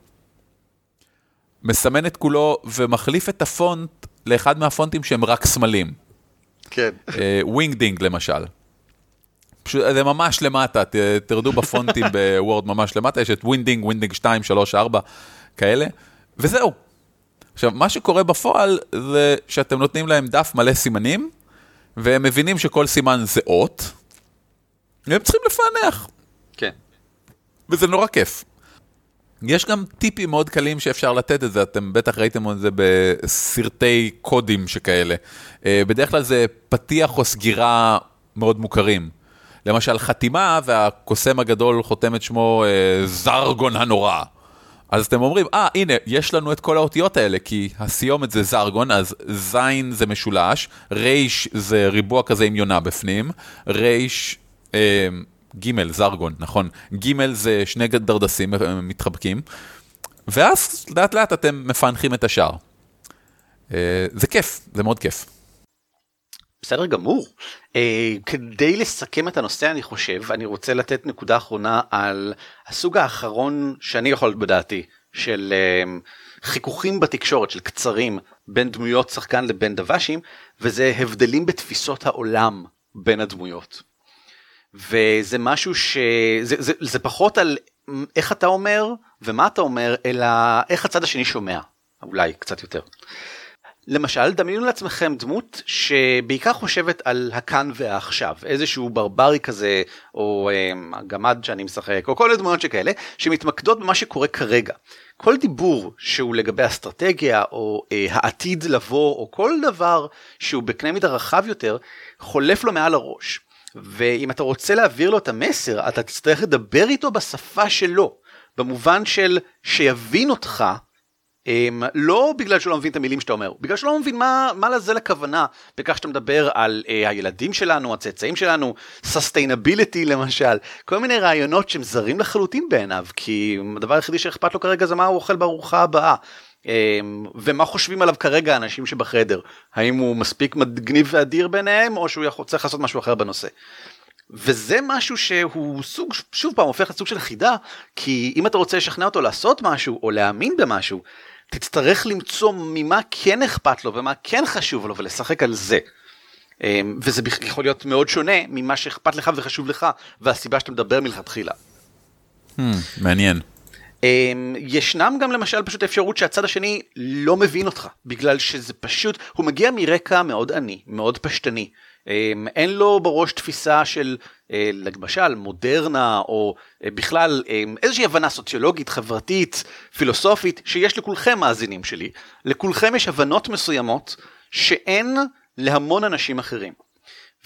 מסמן את כולו ומחליף את הפונט לאחד מהפונטים שהם רק סמלים. כן. Wingding uh, למשל. פשוט, זה ממש למטה, ת, תרדו בפונטים בוורד ממש למטה, יש את Wingding, Wingding 2, 3, 4, כאלה, וזהו. עכשיו, מה שקורה בפועל זה שאתם נותנים להם דף מלא סימנים, והם מבינים שכל סימן זה אות, והם צריכים לפענח. כן. וזה נורא כיף. יש גם טיפים מאוד קלים שאפשר לתת את זה, אתם בטח ראיתם את זה בסרטי קודים שכאלה. אה, בדרך כלל זה פתיח או סגירה מאוד מוכרים. למשל חתימה, והקוסם הגדול חותם את שמו אה, זרגון הנורא. אז אתם אומרים, אה, ah, הנה, יש לנו את כל האותיות האלה, כי הסיומת זה זרגון, אז זין זה משולש, ריש זה ריבוע כזה עם יונה בפנים, ריש, אה, ג' זרגון, נכון, ג' זה שני דרדסים אה, מתחבקים, ואז לאט לאט אתם מפענחים את השאר. אה, זה כיף, זה מאוד כיף. בסדר גמור. Uh, כדי לסכם את הנושא אני חושב אני רוצה לתת נקודה אחרונה על הסוג האחרון שאני יכול בדעתי של uh, חיכוכים בתקשורת של קצרים בין דמויות שחקן לבין דוושים וזה הבדלים בתפיסות העולם בין הדמויות. וזה משהו שזה זה, זה פחות על איך אתה אומר ומה אתה אומר, אלא איך הצד השני שומע, אולי קצת יותר. למשל, דמיינו לעצמכם דמות שבעיקר חושבת על הכאן והעכשיו, איזשהו ברברי כזה, או אה, הגמד שאני משחק, או כל מיני דמויות שכאלה, שמתמקדות במה שקורה כרגע. כל דיבור שהוא לגבי אסטרטגיה, או אה, העתיד לבוא, או כל דבר שהוא בקנה מידה רחב יותר, חולף לו מעל הראש. ואם אתה רוצה להעביר לו את המסר, אתה תצטרך לדבר איתו בשפה שלו, במובן של שיבין אותך Um, לא בגלל שהוא לא מבין את המילים שאתה אומר, בגלל שהוא לא מבין מה, מה הכוונה בכך שאתה מדבר על uh, הילדים שלנו, הצאצאים שלנו, sustainability למשל, כל מיני רעיונות שהם זרים לחלוטין בעיניו, כי הדבר היחידי שאכפת לו כרגע זה מה הוא אוכל בארוחה הבאה. Um, ומה חושבים עליו כרגע האנשים שבחדר, האם הוא מספיק מגניב ואדיר ביניהם או שהוא יכול, צריך לעשות משהו אחר בנושא. וזה משהו שהוא סוג, שוב פעם, הופך לסוג של חידה, כי אם אתה רוצה לשכנע אותו לעשות משהו או להאמין במשהו, תצטרך למצוא ממה כן אכפת לו ומה כן חשוב לו ולשחק על זה. אמ, וזה יכול להיות מאוד שונה ממה שאכפת לך וחשוב לך והסיבה שאתה מדבר מלכתחילה. Hmm, מעניין. אמ, ישנם גם למשל פשוט אפשרות שהצד השני לא מבין אותך בגלל שזה פשוט הוא מגיע מרקע מאוד עני מאוד פשטני אמ, אין לו בראש תפיסה של אה, למשל מודרנה או אה, בכלל אמ, איזושהי הבנה סוציולוגית חברתית פילוסופית שיש לכולכם מאזינים שלי לכולכם יש הבנות מסוימות שאין להמון אנשים אחרים.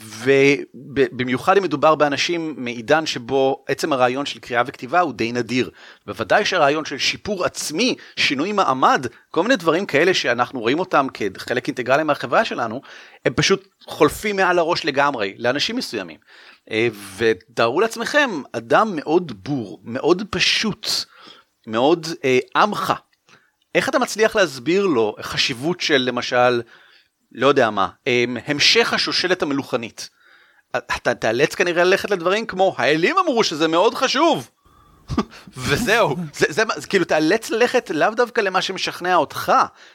ובמיוחד אם מדובר באנשים מעידן שבו עצם הרעיון של קריאה וכתיבה הוא די נדיר. בוודאי שהרעיון של שיפור עצמי, שינוי מעמד, כל מיני דברים כאלה שאנחנו רואים אותם כחלק אינטגרלי מהחברה שלנו, הם פשוט חולפים מעל הראש לגמרי לאנשים מסוימים. אה, ותארו לעצמכם אדם מאוד בור, מאוד פשוט, מאוד אה, עמך. איך אתה מצליח להסביר לו חשיבות של למשל לא יודע מה, אמ, המשך השושלת המלוכנית. אתה תאלץ כנראה ללכת לדברים כמו האלים אמרו שזה מאוד חשוב. וזהו, זה, זה, זה כאילו תאלץ ללכת לאו דווקא למה שמשכנע אותך,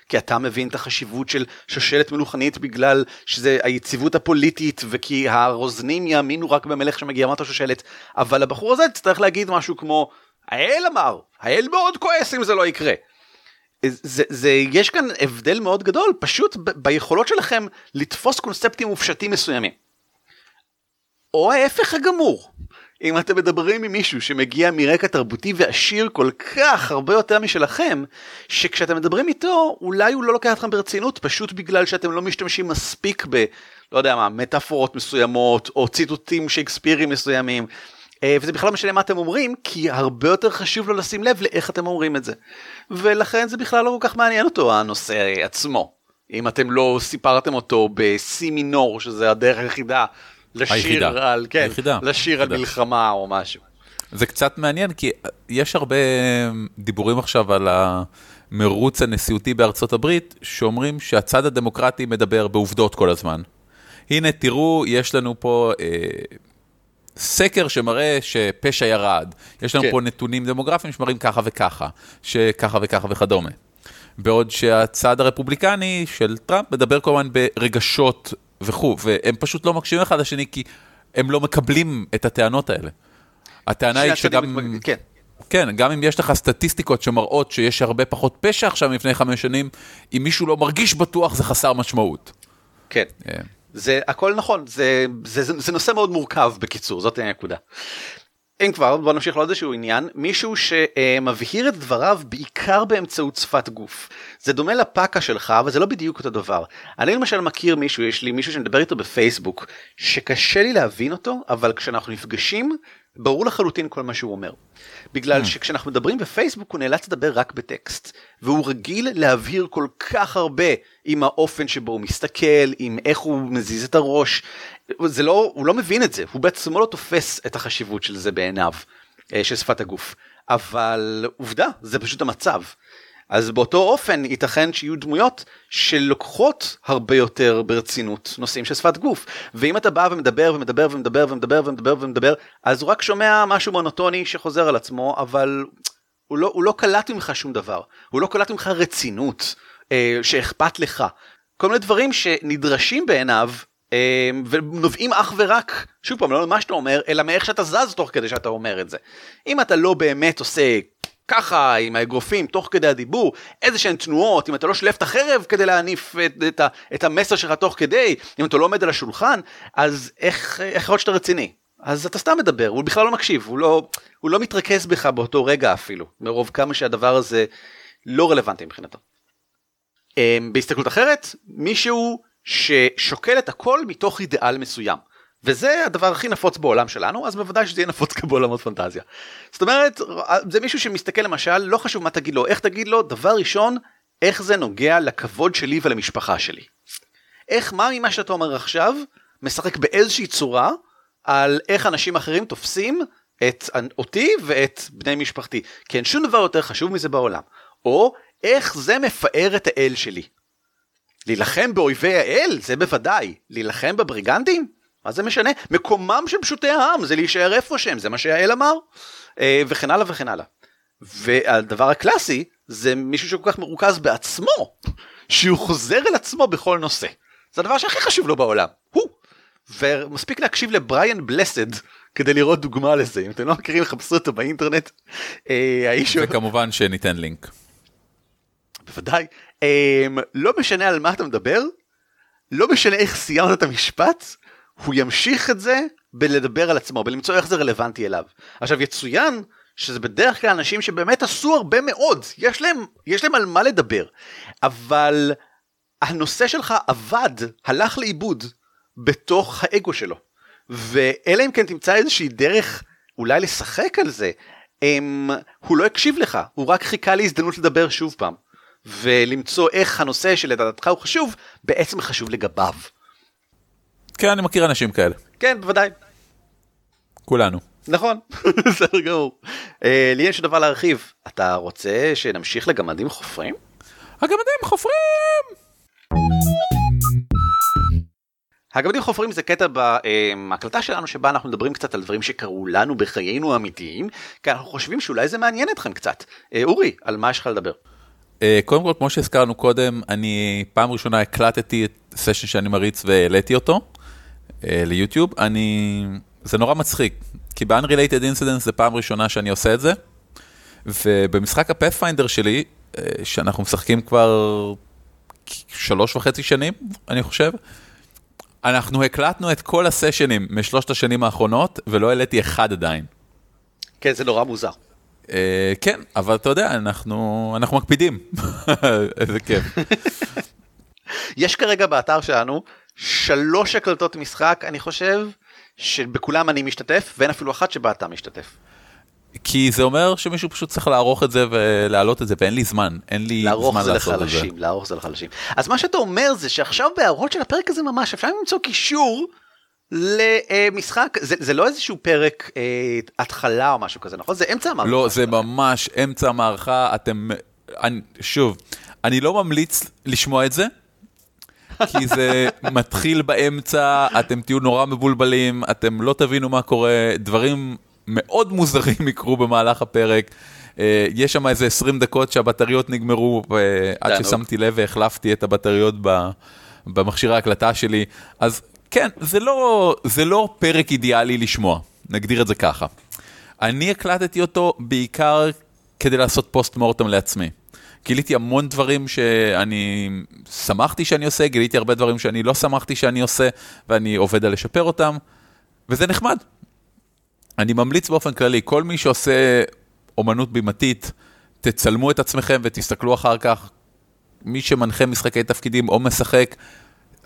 כי אתה מבין את החשיבות של שושלת מלוכנית בגלל שזה היציבות הפוליטית וכי הרוזנים יאמינו רק במלך שמגיע מטה שושלת, אבל הבחור הזה תצטרך להגיד משהו כמו האל אמר, האל מאוד כועס אם זה לא יקרה. זה, זה, יש כאן הבדל מאוד גדול פשוט ב, ביכולות שלכם לתפוס קונספטים מופשטים מסוימים. או ההפך הגמור, אם אתם מדברים עם מישהו שמגיע מרקע תרבותי ועשיר כל כך הרבה יותר משלכם, שכשאתם מדברים איתו אולי הוא לא לוקח אתכם ברצינות פשוט בגלל שאתם לא משתמשים מספיק ב... לא יודע מה, מטאפורות מסוימות או ציטוטים שייקספירים מסוימים. אה, וזה בכלל לא משנה מה אתם אומרים, כי הרבה יותר חשוב לו לשים לב לאיך אתם אומרים את זה. ולכן זה בכלל לא כל כך מעניין אותו הנושא עצמו. אם אתם לא סיפרתם אותו בסי מינור, שזה הדרך היחידה לשיר היחידה. על, כן, היחידה. לשיר היחידה. על מלחמה או משהו. זה קצת מעניין, כי יש הרבה דיבורים עכשיו על המרוץ הנשיאותי בארצות הברית, שאומרים שהצד הדמוקרטי מדבר בעובדות כל הזמן. הנה, תראו, יש לנו פה... אה, סקר שמראה שפשע ירד, יש לנו כן. פה נתונים דמוגרפיים שמראים ככה וככה, שככה וככה וכדומה. בעוד שהצד הרפובליקני של טראמפ מדבר כל הזמן ברגשות וכו', והם פשוט לא מקשיבים אחד לשני כי הם לא מקבלים את הטענות האלה. הטענה היא שגם... כן. כן, גם אם יש לך סטטיסטיקות שמראות שיש הרבה פחות פשע עכשיו מלפני חמש שנים, אם מישהו לא מרגיש בטוח זה חסר משמעות. כן. Yeah. זה הכל נכון זה, זה, זה, זה נושא מאוד מורכב בקיצור זאת הנקודה. אם כבר בוא נמשיך לעוד איזשהו עניין מישהו שמבהיר את דבריו בעיקר באמצעות שפת גוף. זה דומה לפאקה שלך אבל זה לא בדיוק אותו דבר. אני למשל מכיר מישהו יש לי מישהו שמדבר איתו בפייסבוק שקשה לי להבין אותו אבל כשאנחנו נפגשים ברור לחלוטין כל מה שהוא אומר. בגלל mm. שכשאנחנו מדברים בפייסבוק הוא נאלץ לדבר רק בטקסט והוא רגיל להבהיר כל כך הרבה עם האופן שבו הוא מסתכל עם איך הוא מזיז את הראש זה לא הוא לא מבין את זה הוא בעצמו לא תופס את החשיבות של זה בעיניו אה, של שפת הגוף אבל עובדה זה פשוט המצב. אז באותו אופן ייתכן שיהיו דמויות שלוקחות הרבה יותר ברצינות נושאים של שפת גוף. ואם אתה בא ומדבר ומדבר ומדבר ומדבר ומדבר ומדבר אז הוא רק שומע משהו מונוטוני שחוזר על עצמו אבל הוא לא, הוא לא קלט ממך שום דבר. הוא לא קלט ממך רצינות אה, שאכפת לך. כל מיני דברים שנדרשים בעיניו ונובעים אך ורק, שוב פעם, לא ממה שאתה אומר, אלא מאיך שאתה זז תוך כדי שאתה אומר את זה. אם אתה לא באמת עושה ככה עם האגרופים תוך כדי הדיבור, איזה שהן תנועות, אם אתה לא שולף את החרב כדי להניף את, את, את המסר שלך תוך כדי, אם אתה לא עומד על השולחן, אז איך יכול להיות שאתה רציני? אז אתה סתם מדבר, הוא בכלל לא מקשיב, הוא לא, הוא לא מתרכז בך באותו רגע אפילו, מרוב כמה שהדבר הזה לא רלוונטי מבחינתו. אמ, בהסתכלות אחרת, מישהו ששוקל את הכל מתוך אידיאל מסוים. וזה הדבר הכי נפוץ בעולם שלנו, אז בוודאי שזה יהיה נפוץ גם בעולמות פנטזיה. זאת אומרת, זה מישהו שמסתכל למשל, לא חשוב מה תגיד לו, איך תגיד לו, דבר ראשון, איך זה נוגע לכבוד שלי ולמשפחה שלי. איך, מה ממה שאתה אומר עכשיו, משחק באיזושהי צורה על איך אנשים אחרים תופסים את אותי ואת בני משפחתי. כי אין שום דבר יותר חשוב מזה בעולם. או איך זה מפאר את האל שלי. להילחם באויבי האל? זה בוודאי. להילחם בבריגנדים? מה זה משנה? מקומם של פשוטי העם זה להישאר איפה שהם, זה מה שהאל אמר. אה, וכן הלאה וכן הלאה. והדבר הקלאסי זה מישהו שכל כך מרוכז בעצמו, שהוא חוזר אל עצמו בכל נושא. זה הדבר שהכי חשוב לו בעולם, הוא. ומספיק להקשיב לבריאן בלסד כדי לראות דוגמה לזה, אם אתם לא מכירים חפשו אותו באינטרנט. אה, האיש וכמובן שניתן לינק. בוודאי. אה, לא משנה על מה אתה מדבר, לא משנה איך סיימת את המשפט, הוא ימשיך את זה בלדבר על עצמו, בלמצוא איך זה רלוונטי אליו. עכשיו יצוין שזה בדרך כלל אנשים שבאמת עשו הרבה מאוד, יש להם, יש להם על מה לדבר, אבל הנושא שלך עבד, הלך לאיבוד, בתוך האגו שלו. ואלא אם כן תמצא איזושהי דרך אולי לשחק על זה, הם, הוא לא הקשיב לך, הוא רק חיכה להזדמנות לדבר שוב פעם. ולמצוא איך הנושא שלדעתך הוא חשוב, בעצם חשוב לגביו. כן, אני מכיר אנשים כאלה. כן, בוודאי. כולנו. נכון, בסדר גמור. אה, לי יש דבר להרחיב. אתה רוצה שנמשיך לגמדים חופרים? הגמדים חופרים! הגמדים חופרים זה קטע בהקלטה שלנו שבה אנחנו מדברים קצת על דברים שקרו לנו בחיינו האמיתיים, כי אנחנו חושבים שאולי זה מעניין אתכם קצת. אה, אורי, על מה יש לך לדבר? אה, קודם כל, כמו שהזכרנו קודם, אני פעם ראשונה הקלטתי את סשן שאני מריץ והעליתי אותו ליוטיוב. אני... זה נורא מצחיק, כי ב-Unrelated Incidents זה פעם ראשונה שאני עושה את זה, ובמשחק הפאת'פיינדר שלי, שאנחנו משחקים כבר שלוש וחצי שנים, אני חושב, אנחנו הקלטנו את כל הסשנים משלושת השנים האחרונות, ולא העליתי אחד עדיין. כן, זה נורא מוזר. Uh, כן, אבל אתה יודע, אנחנו, אנחנו מקפידים. איזה כיף. יש כרגע באתר שלנו שלוש הקלטות משחק, אני חושב, שבכולם אני משתתף, ואין אפילו אחת שבה אתה משתתף. כי זה אומר שמישהו פשוט צריך לערוך את זה ולהעלות את זה, ואין לי זמן, אין לי זמן לעשות את זה. לערוך זה לחלשים. אז מה שאתה אומר זה שעכשיו בהערות של הפרק הזה ממש אפשר למצוא קישור למשחק, זה, זה לא איזשהו פרק אה, התחלה או משהו כזה, נכון? זה אמצע המערכה. לא, זה ממש אמצע המערכה, אתם, אני, שוב, אני לא ממליץ לשמוע את זה. כי זה מתחיל באמצע, אתם תהיו נורא מבולבלים, אתם לא תבינו מה קורה, דברים מאוד מוזרים יקרו במהלך הפרק. אה, יש שם איזה 20 דקות שהבטריות נגמרו, עד ששמתי לב והחלפתי את הבטריות במכשיר ההקלטה שלי. אז כן, זה לא, זה לא פרק אידיאלי לשמוע, נגדיר את זה ככה. אני הקלטתי אותו בעיקר כדי לעשות פוסט מורטם לעצמי. גיליתי המון דברים שאני שמחתי שאני עושה, גיליתי הרבה דברים שאני לא שמחתי שאני עושה, ואני עובד על לשפר אותם, וזה נחמד. אני ממליץ באופן כללי, כל מי שעושה אומנות בימתית, תצלמו את עצמכם ותסתכלו אחר כך. מי שמנחה משחקי תפקידים או משחק,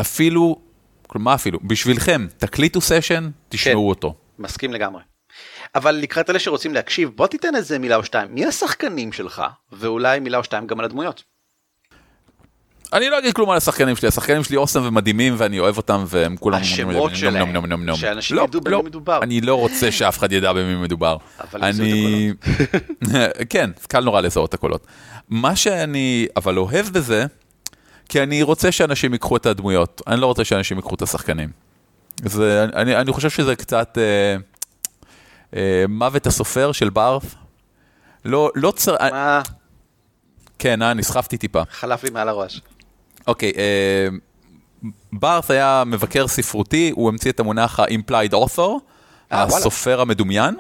אפילו, כלומר אפילו, בשבילכם, תקליטו סשן, תשמעו כן, אותו. מסכים לגמרי. אבל לקראת אלה שרוצים להקשיב, בוא תיתן איזה מילה או שתיים. מי השחקנים שלך? ואולי מילה או שתיים גם על הדמויות. אני לא אגיד כלום על השחקנים שלי, השחקנים שלי אוסם ומדהימים ואני אוהב אותם והם כולם... השמות שלהם, שאנשים לא, ידעו במי לא, מדובר. אני לא רוצה שאף אחד ידע במי מדובר. אבל אני... כן, קל נורא לזהות את הקולות. מה שאני אבל אוהב בזה, כי אני רוצה שאנשים ייקחו את הדמויות, אני לא רוצה שאנשים ייקחו את השחקנים. זה, אני, אני חושב שזה קצת אה, מוות הסופר של בארת. לא, לא צר... מה? כן, אה, נסחפתי טיפה. חלף לי מעל הראש. אוקיי, אה, בארת היה מבקר ספרותי, הוא המציא את המונח ה-implied author, אה, הסופר המדומיין.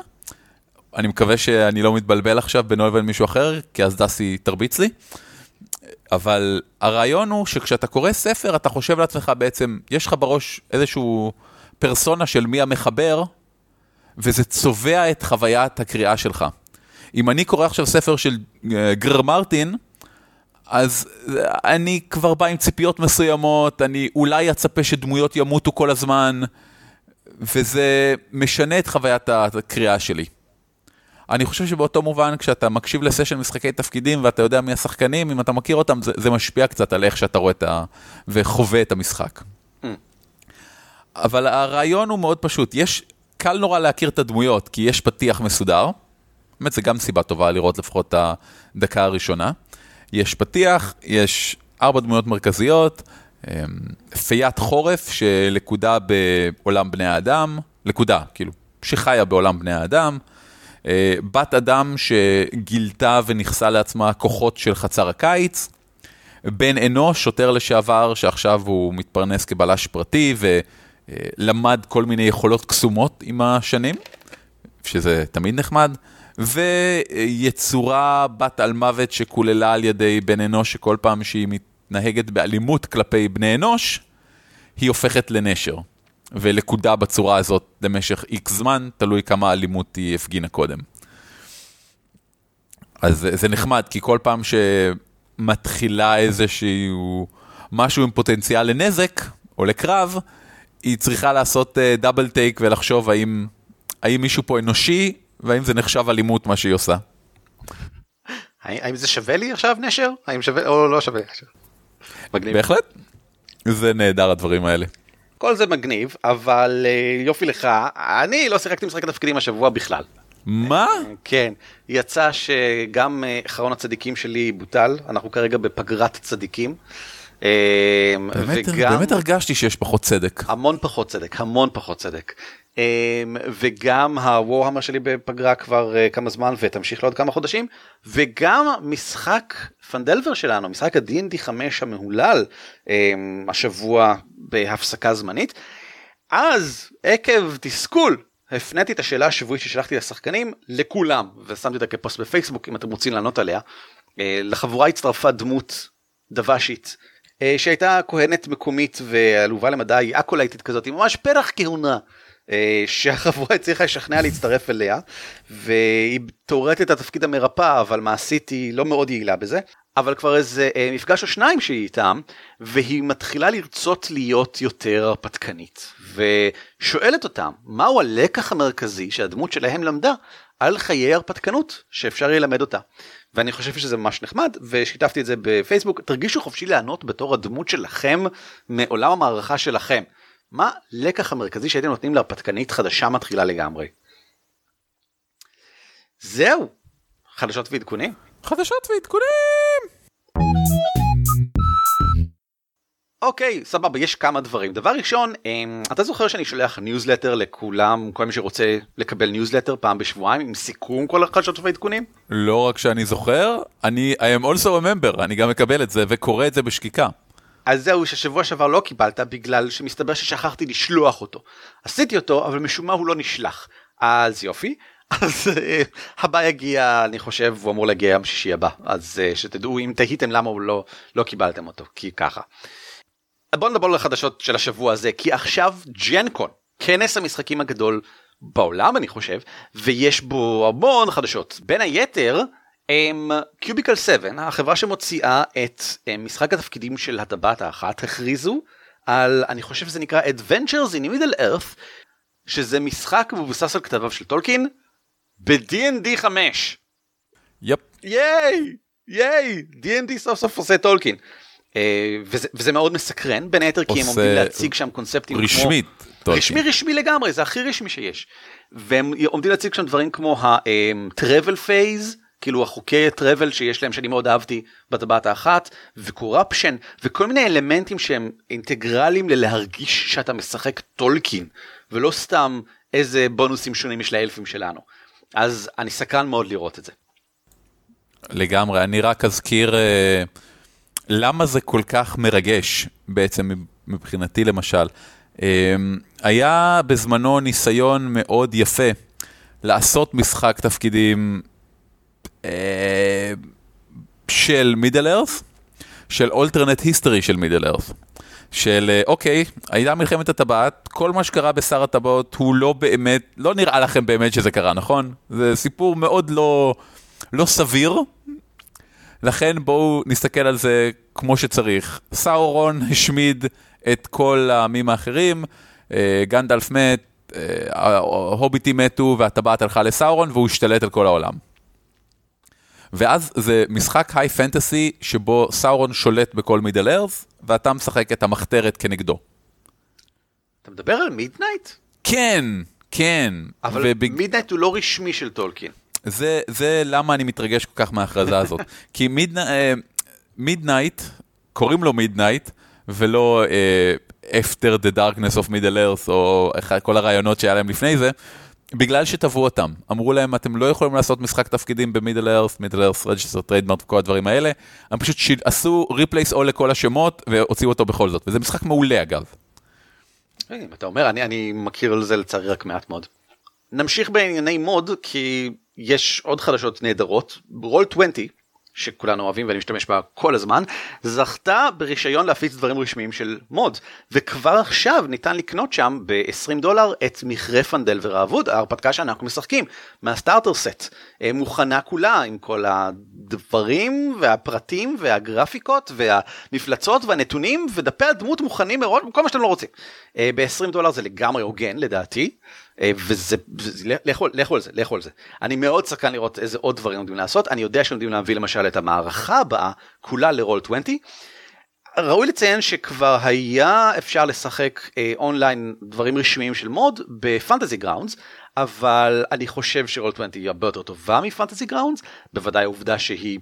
אני מקווה שאני לא מתבלבל עכשיו בינו לבין מישהו אחר, כי אז דסי תרביץ לי. אבל הרעיון הוא שכשאתה קורא ספר, אתה חושב לעצמך בעצם, יש לך בראש איזשהו פרסונה של מי המחבר, וזה צובע את חוויית הקריאה שלך. אם אני קורא עכשיו ספר של אה, גרר מרטין, אז אה, אני כבר בא עם ציפיות מסוימות, אני אולי אצפה שדמויות ימותו כל הזמן, וזה משנה את חוויית הקריאה שלי. אני חושב שבאותו מובן, כשאתה מקשיב לסשן משחקי תפקידים ואתה יודע מי השחקנים, אם אתה מכיר אותם, זה, זה משפיע קצת על איך שאתה רואה את ה... וחווה את המשחק. Mm. אבל הרעיון הוא מאוד פשוט, יש, קל נורא להכיר את הדמויות, כי יש פתיח מסודר, באמת זה גם סיבה טובה לראות לפחות את הדקה הראשונה. יש פתיח, יש ארבע דמויות מרכזיות, אמ, פיית חורף שלכודה בעולם בני האדם, לכודה, כאילו, שחיה בעולם בני האדם, אה, בת אדם שגילתה ונכסה לעצמה כוחות של חצר הקיץ, בן אנוש, שוטר לשעבר שעכשיו הוא מתפרנס כבלש פרטי ולמד כל מיני יכולות קסומות עם השנים, שזה תמיד נחמד. ויצורה בת על מוות שקוללה על ידי בן אנוש, שכל פעם שהיא מתנהגת באלימות כלפי בני אנוש, היא הופכת לנשר. ולקודה בצורה הזאת למשך איקס זמן, תלוי כמה אלימות היא הפגינה קודם. אז זה נחמד, כי כל פעם שמתחילה איזשהו משהו עם פוטנציאל לנזק או לקרב, היא צריכה לעשות דאבל uh, טייק ולחשוב האם, האם מישהו פה אנושי והאם זה נחשב אלימות מה שהיא עושה. האם זה שווה לי עכשיו נשר? האם שווה או לא שווה? מגניב. בהחלט. זה נהדר הדברים האלה. כל זה מגניב, אבל uh, יופי לך, אני לא שיחקתי משחק התפקידים השבוע בכלל. מה? כן, יצא שגם uh, אחרון הצדיקים שלי בוטל, אנחנו כרגע בפגרת צדיקים. Uh, באמת, וגם... באמת הרגשתי שיש פחות צדק. המון פחות צדק, המון פחות צדק. אמ, וגם הוורהמר שלי בפגרה כבר אה, כמה זמן ותמשיך לעוד כמה חודשים וגם משחק פנדלבר שלנו משחק ה-D&D 5 המהולל אמ, השבוע בהפסקה זמנית. אז עקב תסכול הפניתי את השאלה השבועית ששלחתי לשחקנים לכולם ושמתי אותה כפוסט בפייסבוק אם אתם רוצים לענות עליה. אה, לחבורה הצטרפה דמות דבשית שהייתה כהנת מקומית ועלובה למדי אקולייטית כזאת עם ממש פרח כהונה אה, שהחבורה הצליחה לשכנע להצטרף אליה והיא תאורטית את התפקיד המרפא אבל מעשית היא לא מאוד יעילה בזה אבל כבר איזה אה, מפגש או שניים שהיא איתם והיא מתחילה לרצות להיות יותר הרפתקנית ושואלת אותם מהו הלקח המרכזי שהדמות שלהם למדה על חיי הרפתקנות שאפשר ללמד אותה. ואני חושב שזה ממש נחמד ושיתפתי את זה בפייסבוק תרגישו חופשי לענות בתור הדמות שלכם מעולם המערכה שלכם. מה לקח המרכזי שהייתם נותנים להרפתקנית חדשה מתחילה לגמרי? זהו, חדשות ועדכונים. חדשות ועדכונים! אוקיי, סבבה, יש כמה דברים. דבר ראשון, אמ, אתה זוכר שאני שולח ניוזלטר לכולם, כל מי שרוצה לקבל ניוזלטר פעם בשבועיים עם סיכום כל החדשות והעדכונים? לא רק שאני זוכר, אני I am also a member, אני גם מקבל את זה וקורא את זה בשקיקה. אז זהו ששבוע שעבר לא קיבלת בגלל שמסתבר ששכחתי לשלוח אותו. עשיתי אותו אבל משום מה הוא לא נשלח. אז יופי. אז uh, הבא יגיע אני חושב הוא אמור להגיע יום שישי הבא אז uh, שתדעו אם תהיתם למה הוא לא לא קיבלתם אותו כי ככה. בוא נדבר על החדשות של השבוע הזה כי עכשיו ג'נקון כנס המשחקים הגדול בעולם אני חושב ויש בו המון חדשות בין היתר Cubicle 7 החברה שמוציאה את משחק התפקידים של הטבעת האחת הכריזו על אני חושב שזה נקרא Adventures in Middle Earth שזה משחק מבוסס על כתביו של טולקין ב-D&D 5. Yep. Yay! Yay! D&D סוף סוף עושה טולקין. Uh, וזה, וזה מאוד מסקרן בין היתר כי הם עומדים להציג שם קונספטים רשמית, כמו... טולקין. רשמי רשמי לגמרי זה הכי רשמי שיש. והם עומדים להציג שם דברים כמו ה-travel phase כאילו החוקי טראבל שיש להם שאני מאוד אהבתי בטבעת האחת וקורפשן וכל מיני אלמנטים שהם אינטגרליים ללהרגיש שאתה משחק טולקין ולא סתם איזה בונוסים שונים יש לאלפים שלנו. אז אני סקרן מאוד לראות את זה. לגמרי, אני רק אזכיר uh, למה זה כל כך מרגש בעצם מבחינתי למשל. היה בזמנו ניסיון מאוד יפה לעשות משחק תפקידים של מידל ארף, של אולטרנט היסטורי של מידל ארף. של אוקיי, הייתה מלחמת הטבעת, כל מה שקרה בשר הטבעות הוא לא באמת, לא נראה לכם באמת שזה קרה, נכון? זה סיפור מאוד לא, לא סביר, לכן בואו נסתכל על זה כמו שצריך. סאורון השמיד את כל העמים האחרים, אה, גנדלף מת, אה, ההוביטים מתו והטבעת הלכה לסאורון והוא השתלט על כל העולם. ואז זה משחק high fantasy שבו סאורון שולט בכל Middle Earth, ואתה משחק את המחתרת כנגדו. אתה מדבר על Midnight? כן, כן. אבל ובג... Midnight הוא לא רשמי של טולקין. זה, זה למה אני מתרגש כל כך מההכרזה הזאת. כי Midnight, uh, קוראים לו Midnight, ולא uh, After the Darkness of Middle Earth, או כל הרעיונות שהיה להם לפני זה, בגלל שטבעו אותם. אמרו להם, אתם לא יכולים לעשות משחק תפקידים ב Middle Earth, Middle Earth, registered trademark וכל הדברים האלה. הם פשוט שיל... עשו replace all לכל השמות והוציאו אותו בכל זאת. וזה משחק מעולה אגב. אם אתה אומר, אני, אני מכיר על זה לצערי רק מעט מאוד. נמשיך בענייני מוד, כי יש עוד חדשות נהדרות. רול 20, שכולנו אוהבים ואני משתמש בה כל הזמן, זכתה ברישיון להפיץ דברים רשמיים של מוד, וכבר עכשיו ניתן לקנות שם ב-20 דולר את מכרה פנדל האבוד, ההרפתקה שאנחנו משחקים, מהסטארטר סט. אה, מוכנה כולה עם כל הדברים והפרטים והגרפיקות והמפלצות והנתונים ודפי הדמות מוכנים מראש, כל מה שאתם לא רוצים. אה, ב-20 דולר זה לגמרי הוגן לדעתי. אה, וזה, לכו, לכו על זה, לכו על זה. אני מאוד סקרן לראות איזה עוד דברים עומדים לעשות, אני יודע שעומדים להביא למשל את המערכה הבאה, כולה לרול 20. ראוי לציין שכבר היה אפשר לשחק אה, אונליין דברים רשמיים של D&D ב Fantasy Grounds, אבל אני חושב שרול 20 היא הרבה יותר טובה מ Fantasy Grounds, בוודאי העובדה שהיא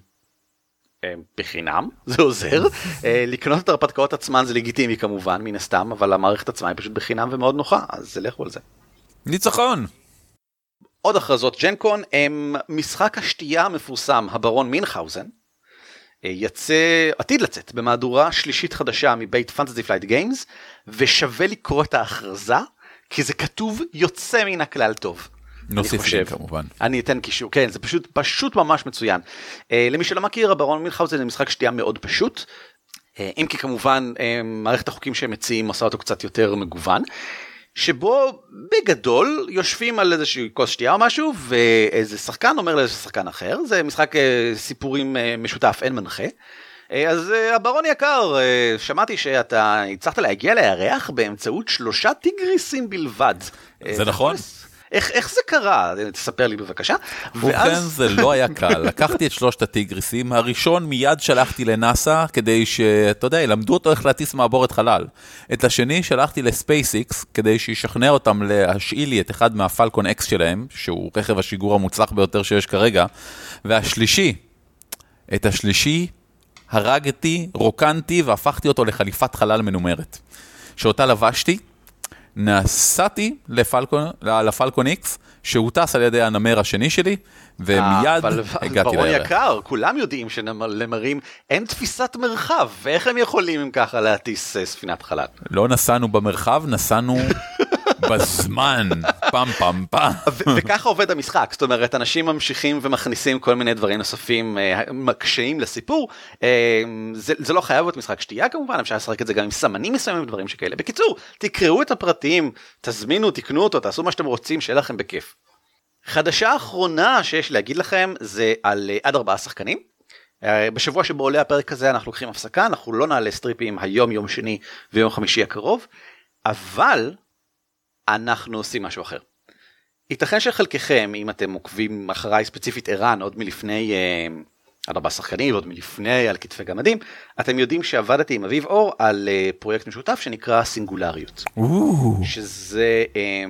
אה, בחינם, זה עוזר. אה, לקנות את ההרפתקאות עצמן זה לגיטימי כמובן, מן הסתם, אבל המערכת עצמה היא פשוט בחינם ומאוד נוחה, אז לכו על זה. ניצחון. עוד הכרזות GenCon הם משחק השתייה המפורסם הברון מינכאוזן. אה, יצא, עתיד לצאת במהדורה שלישית חדשה מבית Fantasy Flight Games ושווה לקרוא את ההכרזה כי זה כתוב יוצא מן הכלל טוב. נוסיף לי כמובן. אני אתן קישור, כן זה פשוט פשוט ממש מצוין. אה, למי שלא מכיר הברון מינכאוזן זה משחק שתייה מאוד פשוט. Uh, אם כי כמובן uh, מערכת החוקים שהם מציעים עושה אותו קצת יותר מגוון. שבו בגדול יושבים על איזושהי כוס שתייה או משהו ואיזה שחקן אומר לאיזה שחקן אחר זה משחק אה, סיפורים אה, משותף אין מנחה. אה, אז הברון יקר שמעתי שאתה הצלחת להגיע לירח באמצעות שלושה טיגריסים בלבד. זה נכון? איך, איך זה קרה? תספר לי בבקשה. ובכן ואז... זה לא היה קל, לקחתי את שלושת הטיגריסים, הראשון מיד שלחתי לנאסא כדי שאתה יודע, ילמדו אותו איך להטיס מעבורת חלל. את השני שלחתי ל SpaceX כדי שישכנע אותם להשאיל לי את אחד מה Falcon X שלהם, שהוא רכב השיגור המוצלח ביותר שיש כרגע, והשלישי, את השלישי הרגתי, רוקנתי והפכתי אותו לחליפת חלל מנומרת, שאותה לבשתי. נסעתי ל Falcon, ל Falcon X, שהוא טס על ידי הנמר השני שלי, ומיד אה, הגעתי לירח. ברון יקר, כולם יודעים שלמרים אין תפיסת מרחב, ואיך הם יכולים ככה להטיס אה, ספינת חלל? לא נסענו במרחב, נסענו בזמן, פעם פעם פעם. וככה עובד המשחק, זאת אומרת, אנשים ממשיכים ומכניסים כל מיני דברים נוספים, אה, מקשיים לסיפור. אה, זה, זה לא חייב להיות משחק שתייה כמובן, אפשר לשחק את זה גם עם סמנים מסוימים ודברים שכאלה. בקיצור, תקראו את הפרטים, תזמינו, תקנו אותו, תעשו מה שאתם רוצים, שיהיה לכם בכיף. חדשה אחרונה שיש להגיד לכם זה על אה, עד ארבעה שחקנים. בשבוע שבו עולה הפרק הזה אנחנו לוקחים הפסקה, אנחנו לא נעלה סטריפים היום, יום שני ויום חמישי הקרוב, אבל אנחנו עושים משהו אחר. ייתכן שחלקכם, אם אתם עוקבים אחריי ספציפית ערן עוד מלפני אה, עד ארבעה שחקנים ועוד מלפני על כתפי גמדים, אתם יודעים שעבדתי עם אביב אור על אה, פרויקט משותף שנקרא סינגולריות. שזה אה,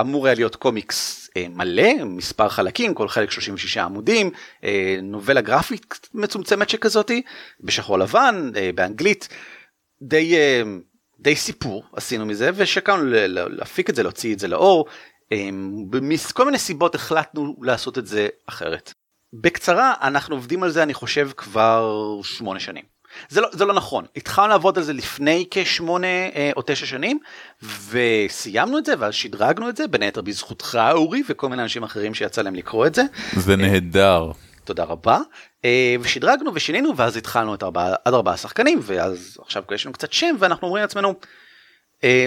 אמור היה להיות קומיקס אה, מלא, מספר חלקים, כל חלק 36 עמודים, אה, נובלה גרפית מצומצמת שכזאתי, בשחור לבן, אה, באנגלית, די... אה, די סיפור עשינו מזה ושקענו להפיק את זה להוציא את זה לאור מכל מיני סיבות החלטנו לעשות את זה אחרת. בקצרה אנחנו עובדים על זה אני חושב כבר שמונה שנים. זה לא, זה לא נכון, התחלנו לעבוד על זה לפני כשמונה אה, או תשע שנים, וסיימנו את זה, ואז שדרגנו את זה, בין היתר בזכותך אורי, וכל מיני אנשים אחרים שיצא להם לקרוא את זה. זה נהדר. תודה רבה. אה, ושדרגנו ושינינו, ואז התחלנו את ארבע, עד ארבעה שחקנים, ואז עכשיו יש לנו קצת שם, ואנחנו אומרים לעצמנו, אה,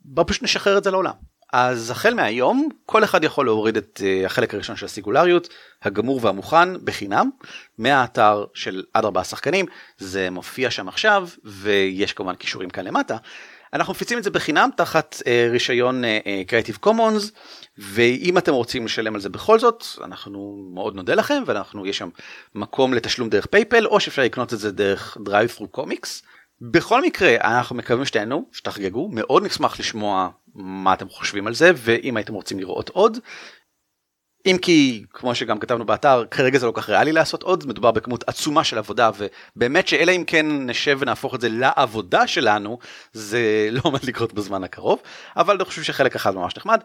בוא פשוט נשחרר את זה לעולם. אז החל מהיום כל אחד יכול להוריד את uh, החלק הראשון של הסיגולריות הגמור והמוכן בחינם מהאתר של עד ארבעה שחקנים זה מופיע שם עכשיו ויש כמובן קישורים כאן למטה. אנחנו מפיצים את זה בחינם תחת uh, רישיון uh, Creative Commons ואם אתם רוצים לשלם על זה בכל זאת אנחנו מאוד נודה לכם ואנחנו יש שם מקום לתשלום דרך פייפל או שאפשר לקנות את זה דרך Drive through Comics. בכל מקרה אנחנו מקווים שתהנו שתחגגו מאוד נשמח לשמוע מה אתם חושבים על זה ואם הייתם רוצים לראות עוד. אם כי כמו שגם כתבנו באתר כרגע זה לא כך ריאלי לעשות עוד מדובר בכמות עצומה של עבודה ובאמת שאלא אם כן נשב ונהפוך את זה לעבודה שלנו זה לא עומד לקרות בזמן הקרוב אבל אני חושב שחלק אחד ממש נחמד.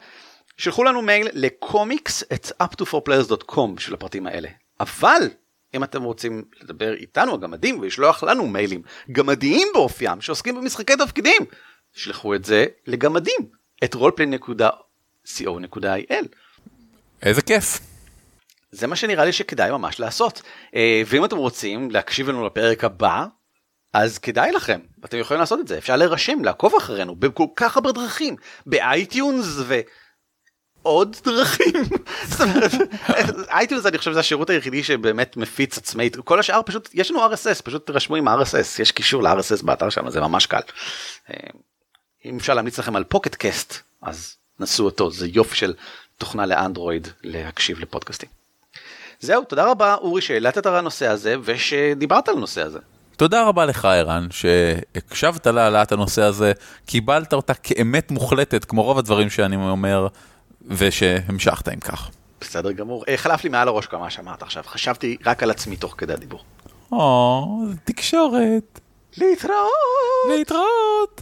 שלחו לנו מייל לקומיקס את up2forplayers.com בשביל הפרטים האלה אבל אם אתם רוצים לדבר איתנו הגמדים ולשלוח לנו מיילים גמדיים באופיים שעוסקים במשחקי תפקידים שלחו את זה לגמדים את roleplay.co.il. איזה כיף. זה מה שנראה לי שכדאי ממש לעשות אה, ואם אתם רוצים להקשיב לנו לפרק הבא אז כדאי לכם אתם יכולים לעשות את זה אפשר להירשם לעקוב אחרינו בכל כך הרבה דרכים ב iTunes ו... עוד דרכים. זאת אומרת, iTunes אני חושב זה השירות היחידי שבאמת מפיץ עצמאית, כל השאר פשוט, יש לנו RSS, פשוט תרשמו עם RSS, יש קישור ל-RSS באתר שלנו, זה ממש קל. אה, אם אפשר להמליץ לכם על Pocket Cast, אז נסו אותו, זה יופי של תוכנה לאנדרואיד להקשיב לפודקאסטים. זהו, תודה רבה אורי שהעלית את הנושא הזה ושדיברת על הנושא הזה. תודה רבה לך ערן שהקשבת להעלאת הנושא הזה, קיבלת אותה כאמת מוחלטת כמו רוב הדברים שאני אומר ושהמשכת עם כך. בסדר גמור. אה, חלף לי מעל הראש כמה שאמרת עכשיו, חשבתי רק על עצמי תוך כדי הדיבור. או, תקשורת. להתראות. להתראות.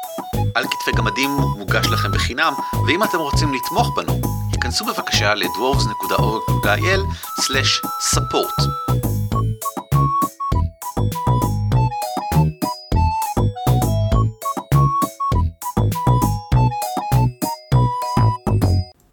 על כתפי גמדים מוגש לכם בחינם, ואם אתם רוצים לתמוך בנו, היכנסו בבקשה ל-dwarves.org.il/support.